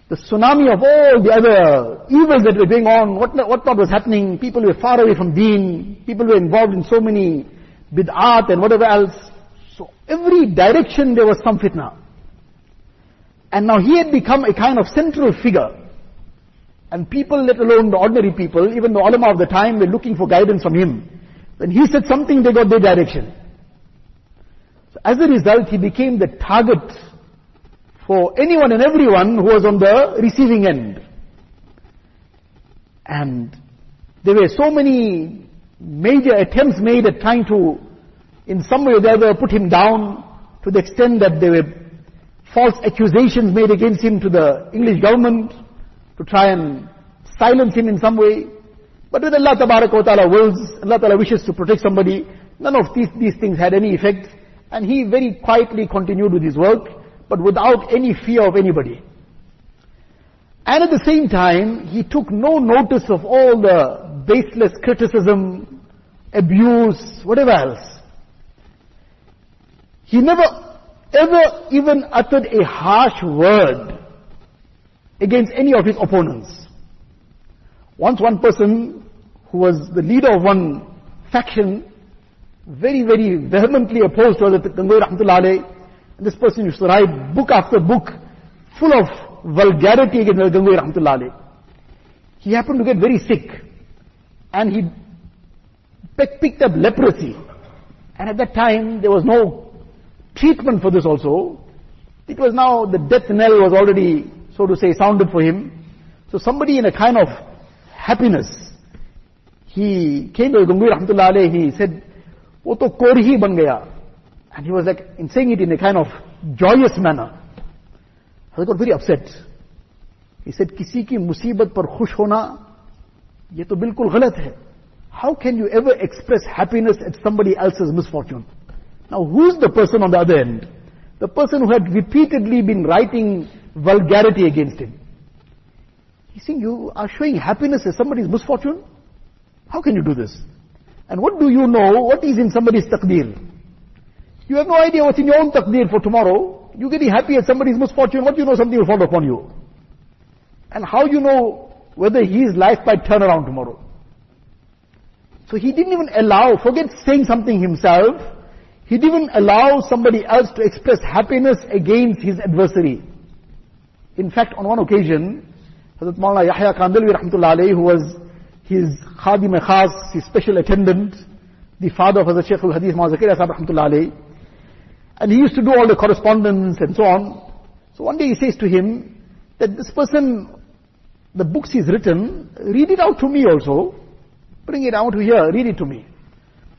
the tsunami of all the other evils that were going on, what, what not was happening, people were far away from deen, people were involved in so many bid'at and whatever else. So every direction there was some fitna. And now he had become a kind of central figure. And people, let alone the ordinary people, even the ulama of the time were looking for guidance from him. When he said something, they got their direction. So as a result, he became the target for anyone and everyone who was on the receiving end. And there were so many major attempts made at trying to, in some way or the other, put him down to the extent that there were false accusations made against him to the English government to try and silence him in some way. But when Allah Ta'ala wills, Allah Ta'ala wishes to protect somebody, none of these, these things had any effect. And he very quietly continued with his work, but without any fear of anybody. And at the same time, he took no notice of all the baseless criticism, abuse, whatever else. He never ever even uttered a harsh word against any of his opponents. Once one person who was the leader of one faction very, very vehemently opposed to Hazrat Gangohi Rahmatullah this person used to write book after book full of vulgarity against Gangohi Rahmatullah He happened to get very sick and he picked up leprosy. And at that time there was no treatment for this also. It was now the death knell was already, so to say, sounded for him. So somebody in a kind of happiness, he came to Gangohi Rahmatullah he said, वो तो core ही बन गया And he was like, in saying it in a kind of joyous manner. I got very upset. He said, किसी की मुसीबत पर खुश होना, ये तो बिल्कुल गलत है. How can you ever express happiness at somebody else's misfortune? Now who's the person on the other end? The person who had repeatedly been writing vulgarity against him. He's saying, you are showing happiness as somebody's misfortune? How can you do this? And what do you know? What is in somebody's taqdeer? You have no idea what's in your own taqdeer for tomorrow. You're getting happy at somebody's misfortune. What do you know something will fall upon you? And how you know whether his life might turn around tomorrow? So he didn't even allow, forget saying something himself, he didn't even allow somebody else to express happiness against his adversary. In fact, on one occasion, Hazrat Maulana Yahya Kandhlawi rahmatullah who was his khadim khas, his special attendant, the father of Hazrat Shaykh al-Hadith Maulana Sahib rahmatullah and he used to do all the correspondence and so on. So one day he says to him that this person, the books he's written, read it out to me also. Bring it out here, read it to me.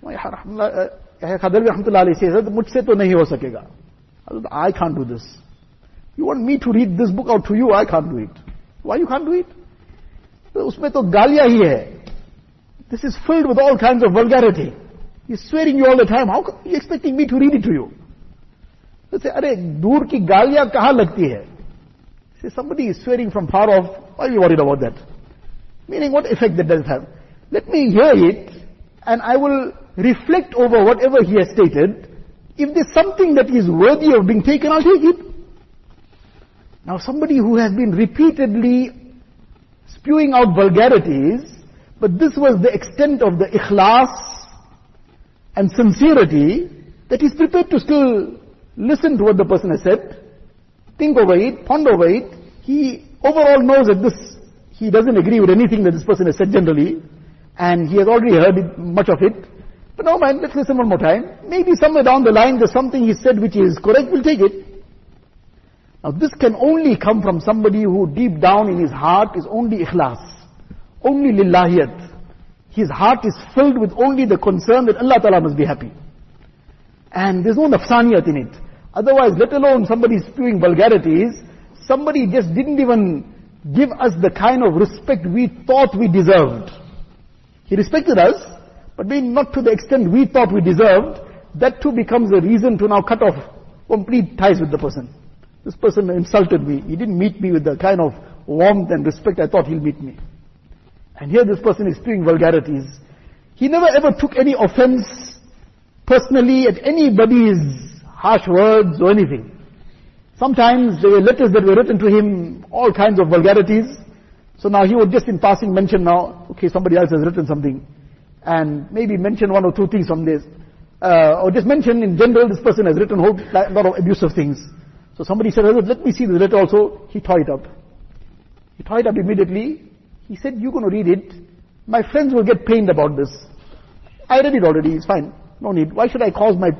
Yahya Kandalwi rahmatullah alayhi says, मुझसे तो नहीं हो सकेगा. I can't do this. You want me to read this book out to you? I can't do it. Why you can't do it? उसमें तो गालियां ही है. This is filled with all kinds of vulgarity. He's swearing you all the time. How are you expecting me to read it to you? तो say, Are, dur ki galiya kaha lagti hai? Say, somebody is swearing from far off, why are you worried about that? Meaning, what effect that does have? Let me hear it, and I will reflect over whatever he has stated. If there's something that is worthy of being taken, I'll take it. Now, somebody who has been repeatedly spewing out vulgarities, but this was the extent of the ikhlas and sincerity that he's prepared to still listen to what the person has said, think over it, ponder over it. He overall knows that this, he doesn't agree with anything that this person has said generally, and he has already heard it, much of it. But no mind, let's listen one more time. Maybe somewhere down the line there's something he said which is correct, we'll take it. Now this can only come from somebody who deep down in his heart is only ikhlas, only lillahiyat. His heart is filled with only the concern that Allah Ta'ala must be happy. And there's no nafsaniyat in it. Otherwise, let alone somebody spewing vulgarities, somebody just didn't even give us the kind of respect we thought we deserved. He respected us, but maybe not to the extent we thought we deserved. That too becomes a reason to now cut off complete ties with the person. This person insulted me. He didn't meet me with the kind of warmth and respect I thought he'll meet me. And here this person is spewing vulgarities. He never ever took any offense personally at anybody's harsh words or anything. Sometimes there were letters that were written to him, all kinds of vulgarities. So now he would just in passing mention now, okay, somebody else has written something. And maybe mention one or two things from this. Uh, or just mention in general, this person has written a whole lot of abusive things. So somebody said, let me see the letter also. He tore it up. He tore it up immediately. He said, you're going to read it. My friends will get pained about this. I read it already, it's fine. No need. Why should I cause my...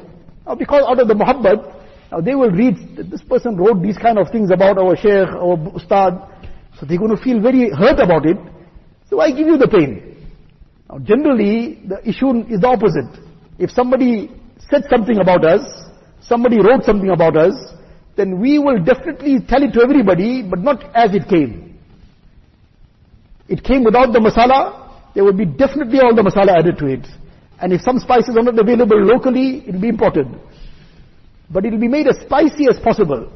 because out of the muhabbat, now they will read, that this person wrote these kind of things about our sheikh, our ustad, so they're going to feel very hurt about it. So I give you the pain. Now generally, the issue is the opposite. If somebody said something about us, somebody wrote something about us, then we will definitely tell it to everybody, but not as it came. It came without the masala, there will be definitely all the masala added to it. And if some spices are not available locally, it will be imported. But it will be made as spicy as possible.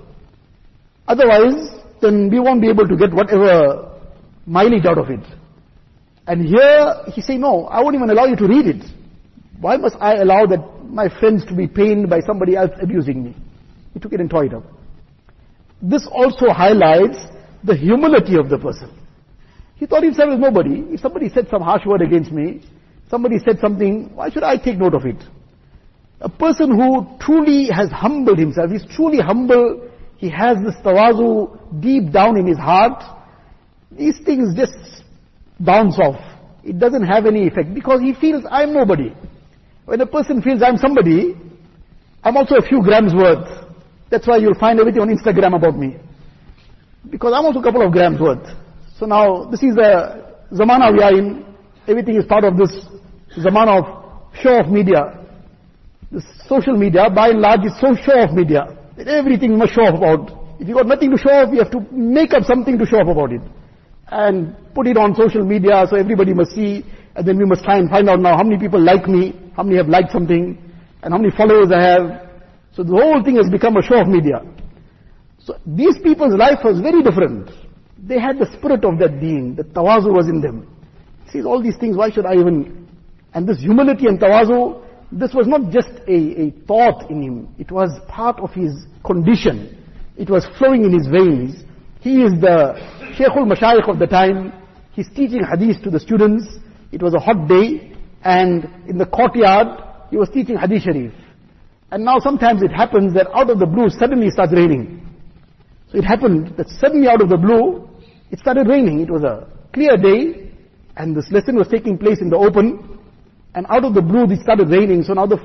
Otherwise, then we won't be able to get whatever mileage out of it. And here, he say, no, I won't even allow you to read it. Why must I allow that my friends to be pained by somebody else abusing me? He took it and tore it up. This also highlights the humility of the person. He thought himself as nobody. If somebody said some harsh word against me, somebody said something, why should I take note of it? A person who truly has humbled himself, he's truly humble, he has this tawazu deep down in his heart, these things just bounce off. It doesn't have any effect because he feels I'm nobody. When a person feels I'm somebody, I'm also a few grams worth. That's why you'll find everything on Instagram about me. Because I'm also a couple of grams worth. So now, this is the zamana we are in. Everything is part of this zamana of show of media. The social media, by and large, is so show of media. Everything must show off about. If you got nothing to show off, you have to make up something to show off about it. And put it on social media so everybody must see. And then we must try and find out now how many people like me, how many have liked something, and how many followers I have. So the whole thing has become a show of media. So these people's life was very different. They had the spirit of that deen, the tawazu was in them. See, all these things, why should I even... And this humility and tawazu, this was not just a, a thought in him. It was part of his condition. It was flowing in his veins. He is the Shaykhul Mashayikh of the time. He's teaching hadith to the students. It was a hot day. And in the courtyard, he was teaching hadith sharif. And now sometimes it happens that out of the blue suddenly it starts raining. So it happened that suddenly out of the blue, it started raining. It was a clear day, and this lesson was taking place in the open, and out of the blue it started raining. So now the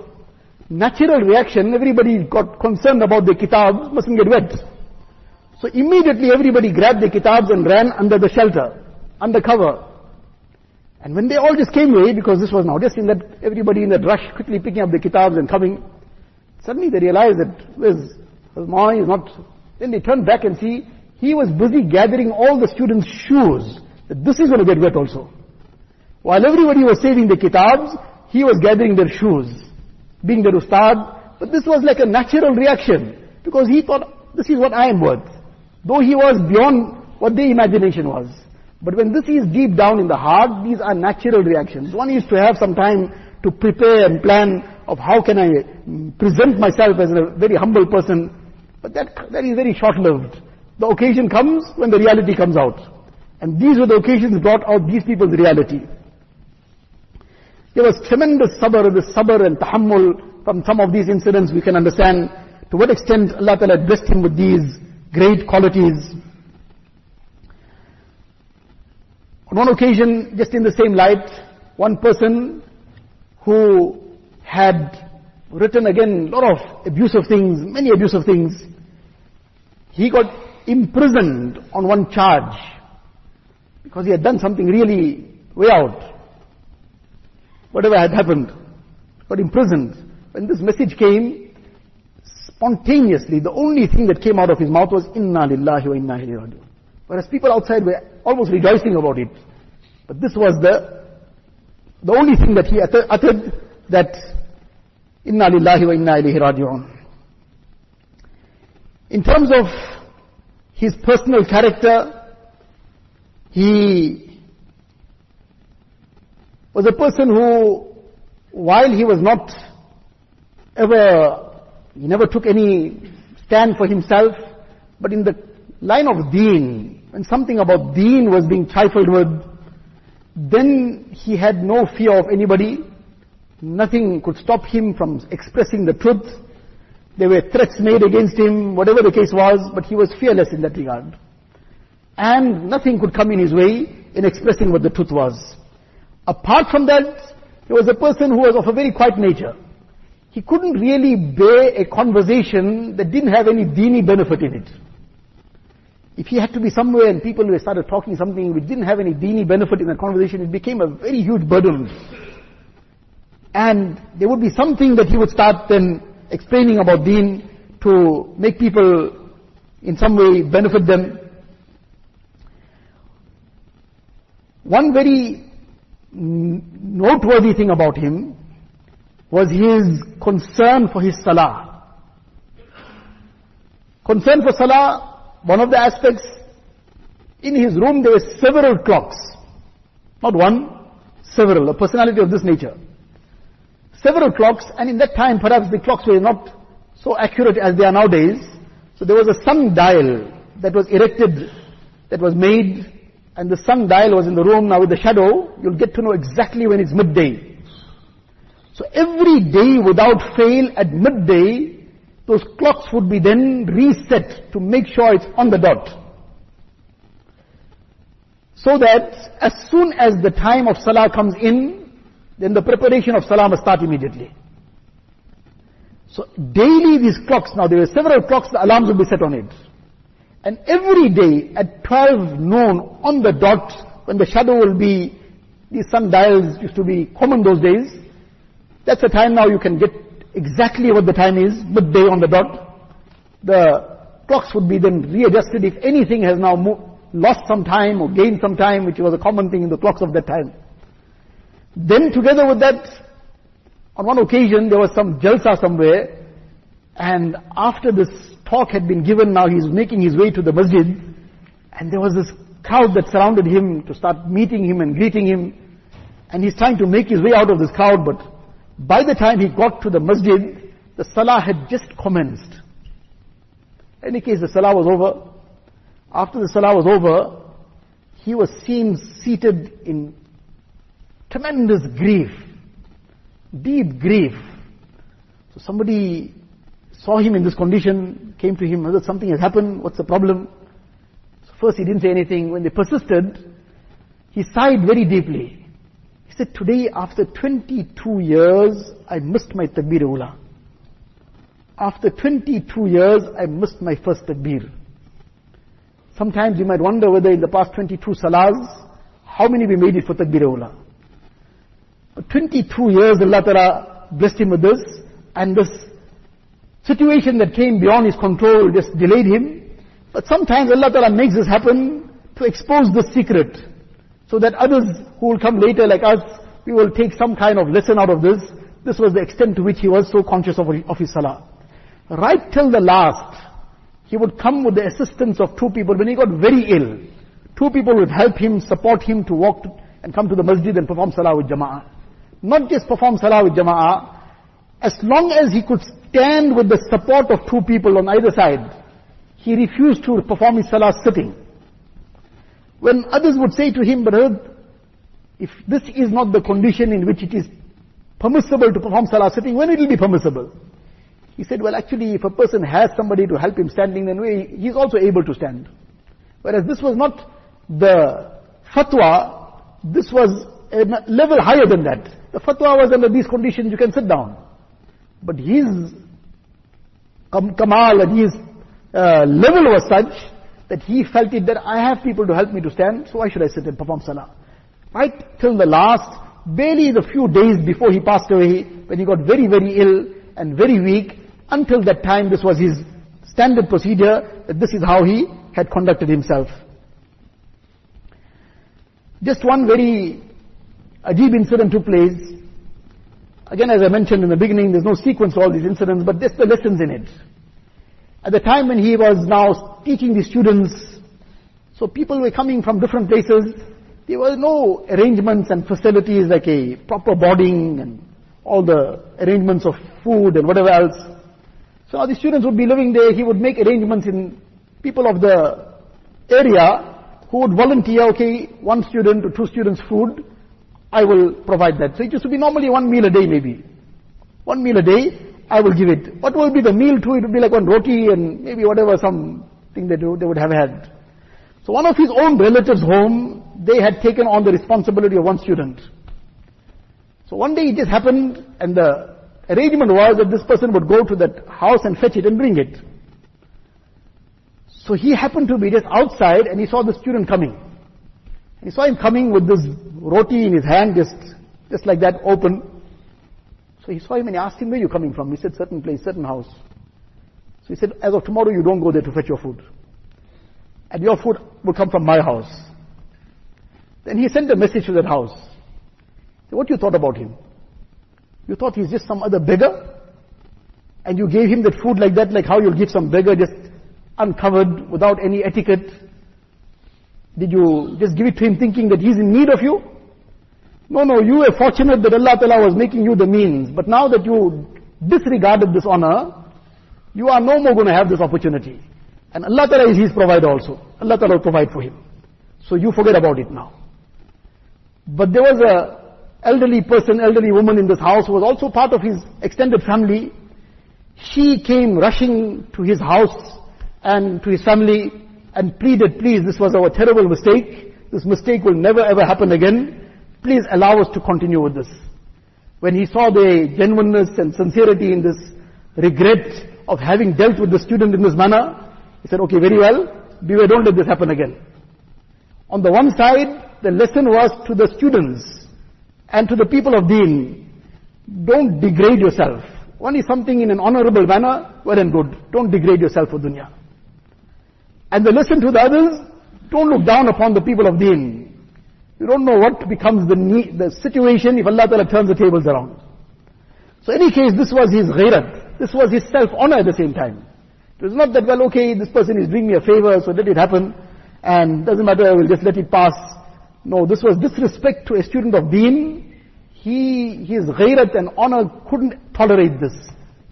natural reaction, everybody got concerned about the kitabs, mustn't get wet. So immediately everybody grabbed the kitabs and ran under the shelter, under cover. And when they all just came away, because this was now just in that, everybody in that rush quickly picking up the kitabs and coming, Suddenly they realized that his, his mom is not, then they turned back and see, he was busy gathering all the students' shoes, that this is going to get wet also. While everybody was saving the kitabs, he was gathering their shoes, being their ustad, but this was like a natural reaction, because he thought, this is what I am worth. Though he was beyond what their imagination was. But when this is deep down in the heart, these are natural reactions. One is to have some time to prepare and plan of how can I present myself as a very humble person. But that, that is very short-lived. The occasion comes when the reality comes out. And these were the occasions brought out these people's reality. There was tremendous sabr, the sabr and tahammul from some of these incidents we can understand to what extent Allah Ta'ala blessed him with these great qualities. On one occasion, just in the same light, one person who had written again a lot of abusive things, many abusive things. He got imprisoned on one charge because he had done something really way out. Whatever had happened, got imprisoned. When this message came, spontaneously, the only thing that came out of his mouth was, Inna lillahi wa inna ilayhi Whereas people outside were almost rejoicing about it. But this was the, the only thing that he uttered that, Inna lillahi wa inna ilayhi raji'un. In terms of his personal character, he was a person who, while he was not ever, he never took any stand for himself, but in the line of deen, when something about deen was being trifled with, then he had no fear of anybody. Nothing could stop him from expressing the truth. There were threats made against him, whatever the case was, but he was fearless in that regard. And nothing could come in his way in expressing what the truth was. Apart from that, he was a person who was of a very quiet nature. He couldn't really bear a conversation that didn't have any deeny benefit in it. If he had to be somewhere and people started talking something which didn't have any deeny benefit in the conversation, it became a very huge burden. And there would be something that he would start then explaining about deen to make people in some way benefit them. One very noteworthy thing about him was his concern for his salah. Concern for salah one of the aspects, in his room there were several clocks. Not one, several, a personality of this nature. Several clocks, and in that time perhaps the clocks were not so accurate as they are nowadays. So there was a sun dial that was erected, that was made, and the sun dial was in the room. Now with the shadow, you'll get to know exactly when it's midday. So every day without fail at midday, those clocks would be then reset to make sure it's on the dot. So that as soon as the time of Salah comes in, then the preparation of Salah must start immediately. So daily these clocks, now there were several clocks, the alarms would be set on it. And every day at 12 noon on the dot, when the shadow will be, these sundials used to be common those days, that's the time now you can get exactly what the time is, midday on the dot. The clocks would be then readjusted if anything has now lost some time or gained some time, which was a common thing in the clocks of that time. Then together with that, on one occasion there was some jalsa somewhere, and after this talk had been given, now he's making his way to the masjid, and there was this crowd that surrounded him to start meeting him and greeting him, and he's trying to make his way out of this crowd, but by the time he got to the masjid, the salah had just commenced. In any case, the salah was over. After the salah was over, he was seen seated in tremendous grief, deep grief. So somebody saw him in this condition, came to him, whether something has happened, what's the problem? So first he didn't say anything. When they persisted, he sighed very deeply. He said, today after 22 years, I missed my takbir ula. After 22 years, I missed my first takbir. Sometimes you might wonder whether in the past 22 salahs, how many we made it for takbir ula. But 22 years, Allah Ta'ala blessed him with this, and this situation that came beyond his control just delayed him. But sometimes Allah Ta'ala makes this happen to expose the secret so that others who will come later like us, we will take some kind of lesson out of this. This was the extent to which he was so conscious of, of his salah. Right till the last, he would come with the assistance of two people. When he got very ill, two people would help him, support him to walk to, and come to the masjid and perform salah with jama'ah. Not just perform salah with jama'ah, as long as he could stand with the support of two people on either side, he refused to perform his salah sitting. When others would say to him, but if this is not the condition in which it is permissible to perform salah sitting, when it will be permissible? He said, well actually if a person has somebody to help him standing, then he is also able to stand. Whereas this was not the fatwa, this was a level higher than that. The fatwa was under these conditions you can sit down. But his kamal and his uh, level was such that he felt it that I have people to help me to stand, so why should I sit and perform salah? Right till the last, barely the few days before he passed away, when he got very, very ill and very weak, until that time this was his standard procedure, that this is how he had conducted himself. Just one very ajib incident took place. Again, as I mentioned in the beginning, there's no sequence to all these incidents, but just the lessons in it. At the time when he was now teaching the students, so people were coming from different places, there were no arrangements and facilities like a proper boarding and all the arrangements of food and whatever else. So now the students would be living there, he would make arrangements in people of the area who would volunteer, okay, one student or two students food, I will provide that. So it used to be normally one meal a day maybe. One meal a day, I will give it. What will be the meal too? It would be like one roti and maybe whatever, something they, do, they would have had. So one of his own relatives home, they had taken on the responsibility of one student. So one day it just happened and the arrangement was that this person would go to that house and fetch it and bring it. So he happened to be just outside and he saw the student coming. He saw him coming with this roti in his hand, just, just like that, open. So he saw him and he asked him, where are you coming from? He said, certain place, certain house. So he said, as of tomorrow you don't go there to fetch your food. And your food will come from my house. Then he sent a message to that house. So what you thought about him? You thought he's just some other beggar? And you gave him that food like that, like how you'll give some beggar just uncovered, without any etiquette? Did you just give it to him thinking that he's in need of you? No, no, you were fortunate that Allah Ta'ala was making you the means. But now that you disregarded this honor, you are no more going to have this opportunity. And Allah Ta'ala is His provider also. Allah Ta'ala will provide for him. So you forget about it now. But there was a elderly person, elderly woman in this house who was also part of his extended family. She came rushing to his house and to his family and pleaded, please, this was our terrible mistake. This mistake will never ever happen again. Please allow us to continue with this. When he saw the genuineness and sincerity in this regret of having dealt with the student in this manner, he said, okay, very well, beware, don't let this happen again. On the one side, the lesson was to the students and to the people of deen, don't degrade yourself. One is something in an honorable manner, well and good. Don't degrade yourself for dunya. And they listen to the others, don't look down upon the people of deen. You don't know what becomes the, the situation if Allah Ta'ala turns the tables around. So in any case, this was his ghairat. This was his self-honor at the same time. It was not that, well, okay, this person is doing me a favor, so let it happen, and doesn't matter, I will just let it pass. No, this was disrespect to a student of deen. He, his ghairat and honor couldn't tolerate this.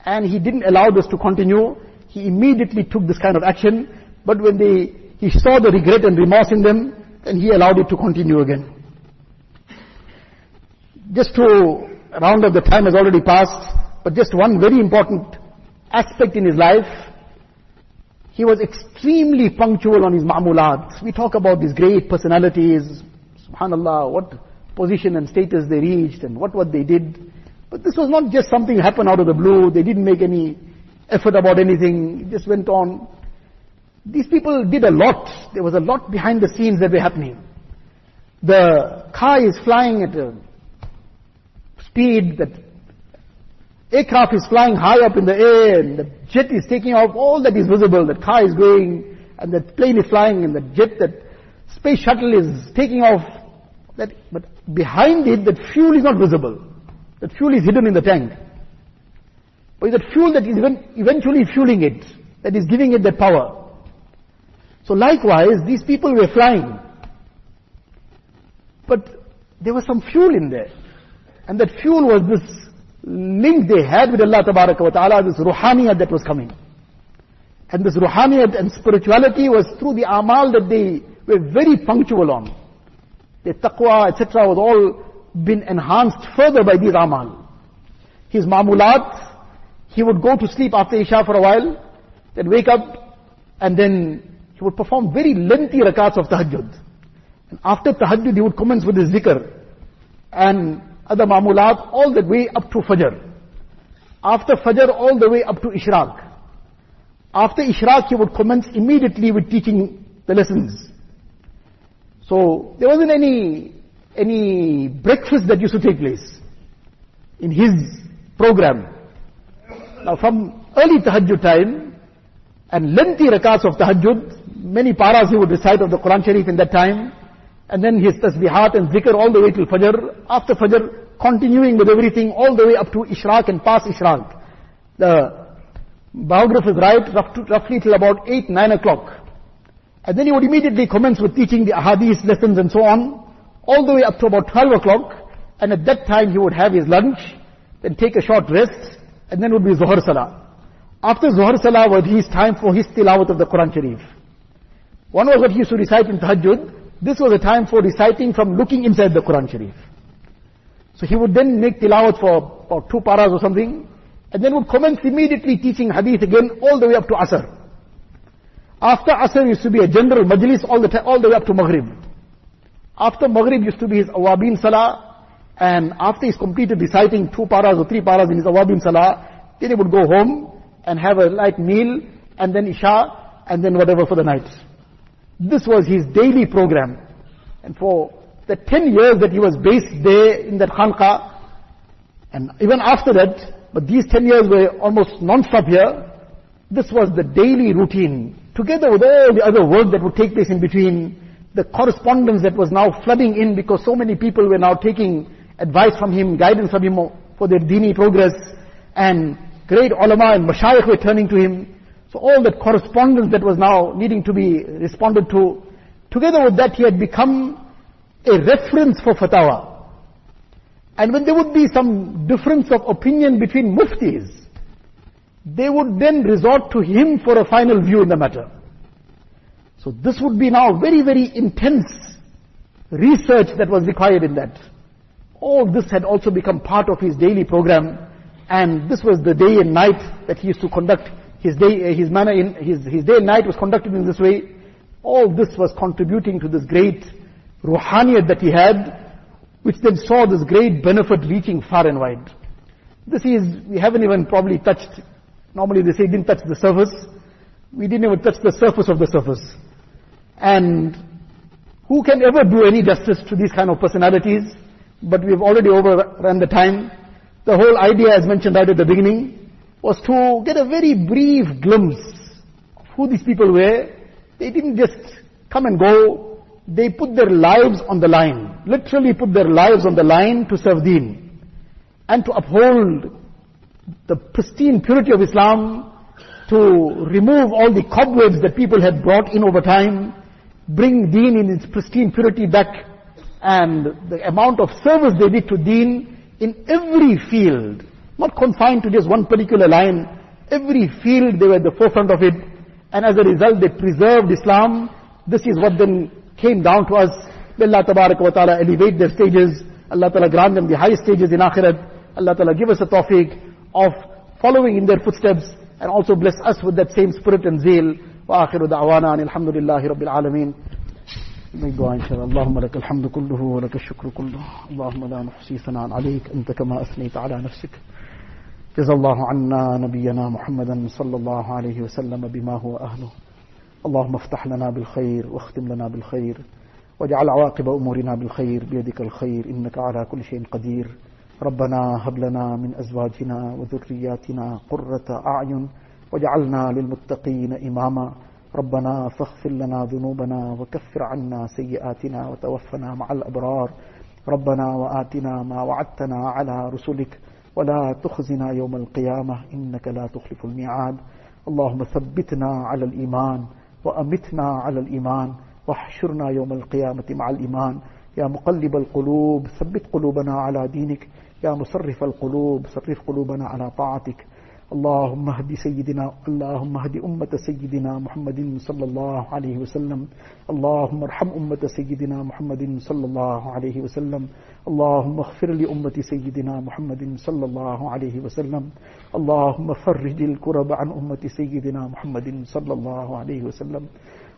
And he didn't allow this to continue. He immediately took this kind of action. But when they, he saw the regret and remorse in them, then he allowed it to continue again. Just to round up, the time has already passed, but just one very important aspect in his life, he was extremely punctual on his ma'mulat. We talk about these great personalities, subhanallah, what position and status they reached and what what they did. But this was not just something happened out of the blue. They didn't make any effort about anything. It just went on. These people did a lot. There was a lot behind the scenes that were happening. The car is flying at a speed that aircraft is flying high up in the air and the jet is taking off, all that is visible. The car is going and the plane is flying and the jet, that space shuttle is taking off. That, but behind it, that fuel is not visible. That fuel is hidden in the tank. But that fuel that is eventually fueling it, that is giving it that power. So likewise, these people were flying. But there was some fuel in there. And that fuel was this link they had with Allah wa ta'ala, this ruhaniyat that was coming. And this ruhaniyat and spirituality was through the amal that they were very punctual on. The taqwa, etc. was all been enhanced further by these amal. His mamulat, he would go to sleep after Isha for a while, then wake up, and then he would perform very lengthy rakats of tahajjud. And after tahajjud, he would commence with his zikr. And other mamulat, all the way up to fajr. After fajr, all the way up to ishraq. After ishraq, he would commence immediately with teaching the lessons. So, there wasn't any, any breakfast that used to take place in his program. Now from early tahajjud time, and lengthy rakats of tahajjud, many paras he would recite of the Quran Sharif in that time, and then his tasbihat and zikr all the way till Fajr. After Fajr, continuing with everything all the way up to Ishraq and past Ishraq. The biographer write roughly till about 8, 9 o'clock. And then he would immediately commence with teaching the ahadith lessons and so on, all the way up to about 12 o'clock. And at that time he would have his lunch, then take a short rest, and then would be Zuhar Salah. After Zuhar Salah was his time for his tilawat of the Quran Sharif. One was what he used to recite in Tahajjud. This was a time for reciting from looking inside the Quran Sharif. So he would then make tilawat for about two paras or something, and then would commence immediately teaching hadith again all the way up to Asr. After Asr used to be a general majlis all the time, all the way up to Maghrib. After Maghrib used to be his awabin salah, and after he's completed reciting two paras or three paras in his awabin salah, then he would go home and have a light meal, and then Isha, and then whatever for the night. This was his daily program. And for the 10 years that he was based there in that khanqa, and even after that, but these 10 years were almost non-stop here, this was the daily routine, together with all the other work that would take place in between, the correspondence that was now flooding in because so many people were now taking advice from him, guidance from him for their dini progress, and great ulama and mashayikh were turning to him. So all that correspondence that was now needing to be responded to, together with that he had become a reference for fatwa. And when there would be some difference of opinion between muftis, they would then resort to him for a final view in the matter. So this would be now very, very intense research that was required in that. All this had also become part of his daily program, and this was the day and night that he used to conduct his day, uh, his manner in, his, his day and night was conducted in this way. All this was contributing to this great ruhaniyat that he had, which then saw this great benefit reaching far and wide. This is, we haven't even probably touched, normally they say didn't touch the surface. We didn't even touch the surface of the surface. And who can ever do any justice to these kind of personalities? But we've already overrun the time. The whole idea, as mentioned right at the beginning, was to get a very brief glimpse of who these people were. They didn't just come and go. They put their lives on the line. Literally put their lives on the line to serve deen. And to uphold the pristine purity of Islam, to remove all the cobwebs that people had brought in over time, bring deen in its pristine purity back, and the amount of service they did to deen in every field, not confined to just one particular line. Every field they were at the forefront of it. And as a result they preserved Islam. This is what then came down to us. May Allah wa ta'ala elevate their stages. Allah ta'ala grant them the highest stages in akhirat. Allah ta'ala give us a tawfiq of following in their footsteps and also bless us with that same spirit and zeal. وآخر دعوانا أن الحمد لله رب العالمين الدعاء إن شاء الله اللهم لك الحمد كله ولك الشكر كله اللهم لا نحصي ثناء عليك أنت كما أثنيت على نفسك جزا الله عنا نبينا محمدا صلى الله عليه وسلم بما هو أهله. اللهم افتح لنا بالخير واختم لنا بالخير واجعل عواقب أمورنا بالخير بيدك الخير. إنك على كل شيء قدير. ربنا هب لنا من أزواجنا وذرياتنا قرة أعين واجعلنا للمتقين إماما. ربنا فاغفر لنا ذنوبنا وكفر عنا سيئاتنا وتوفنا مع الأبرار. ربنا وآتنا ما وعدتنا على رسلك. ولا تخزنا يوم القيامة إنك لا تخلف الميعاد. اللهم ثبتنا على الإيمان وأمتنا على الإيمان واحشرنا يوم القيامة مع الإيمان. يا مقلب القلوب ثبت قلوبنا على دينك. يا مصرف القلوب صرف قلوبنا على طاعتك. اللهم اهد سيدنا اللهم اهد أمة سيدنا محمد صلى الله عليه وسلم. اللهم ارحم أمة سيدنا محمد صلى الله عليه وسلم. اللهم اغفر لأمة سيدنا محمد صلى الله عليه وسلم. اللهم فرج الكرب عن أمة سيدنا محمد صلى الله عليه وسلم.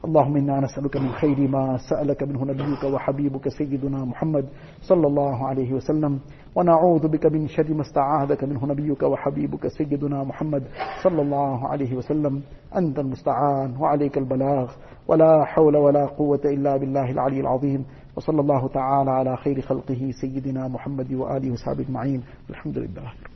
اللهم إنا نسألك من خير ما سألك منه نبيك وحبيبك سيدنا محمد صلى الله عليه وسلم. ونعوذ بك من شر ما استعاذك منه نبيك وحبيبك سيدنا محمد صلى الله عليه وسلم. أنت المستعان وعليك البلاغ. ولا حول ولا قوة إلا بالله العلي العظيم. وصلى الله تعالى على خير خلقه سيدنا محمد وآله وصحبه أجمعين. الحمد لله.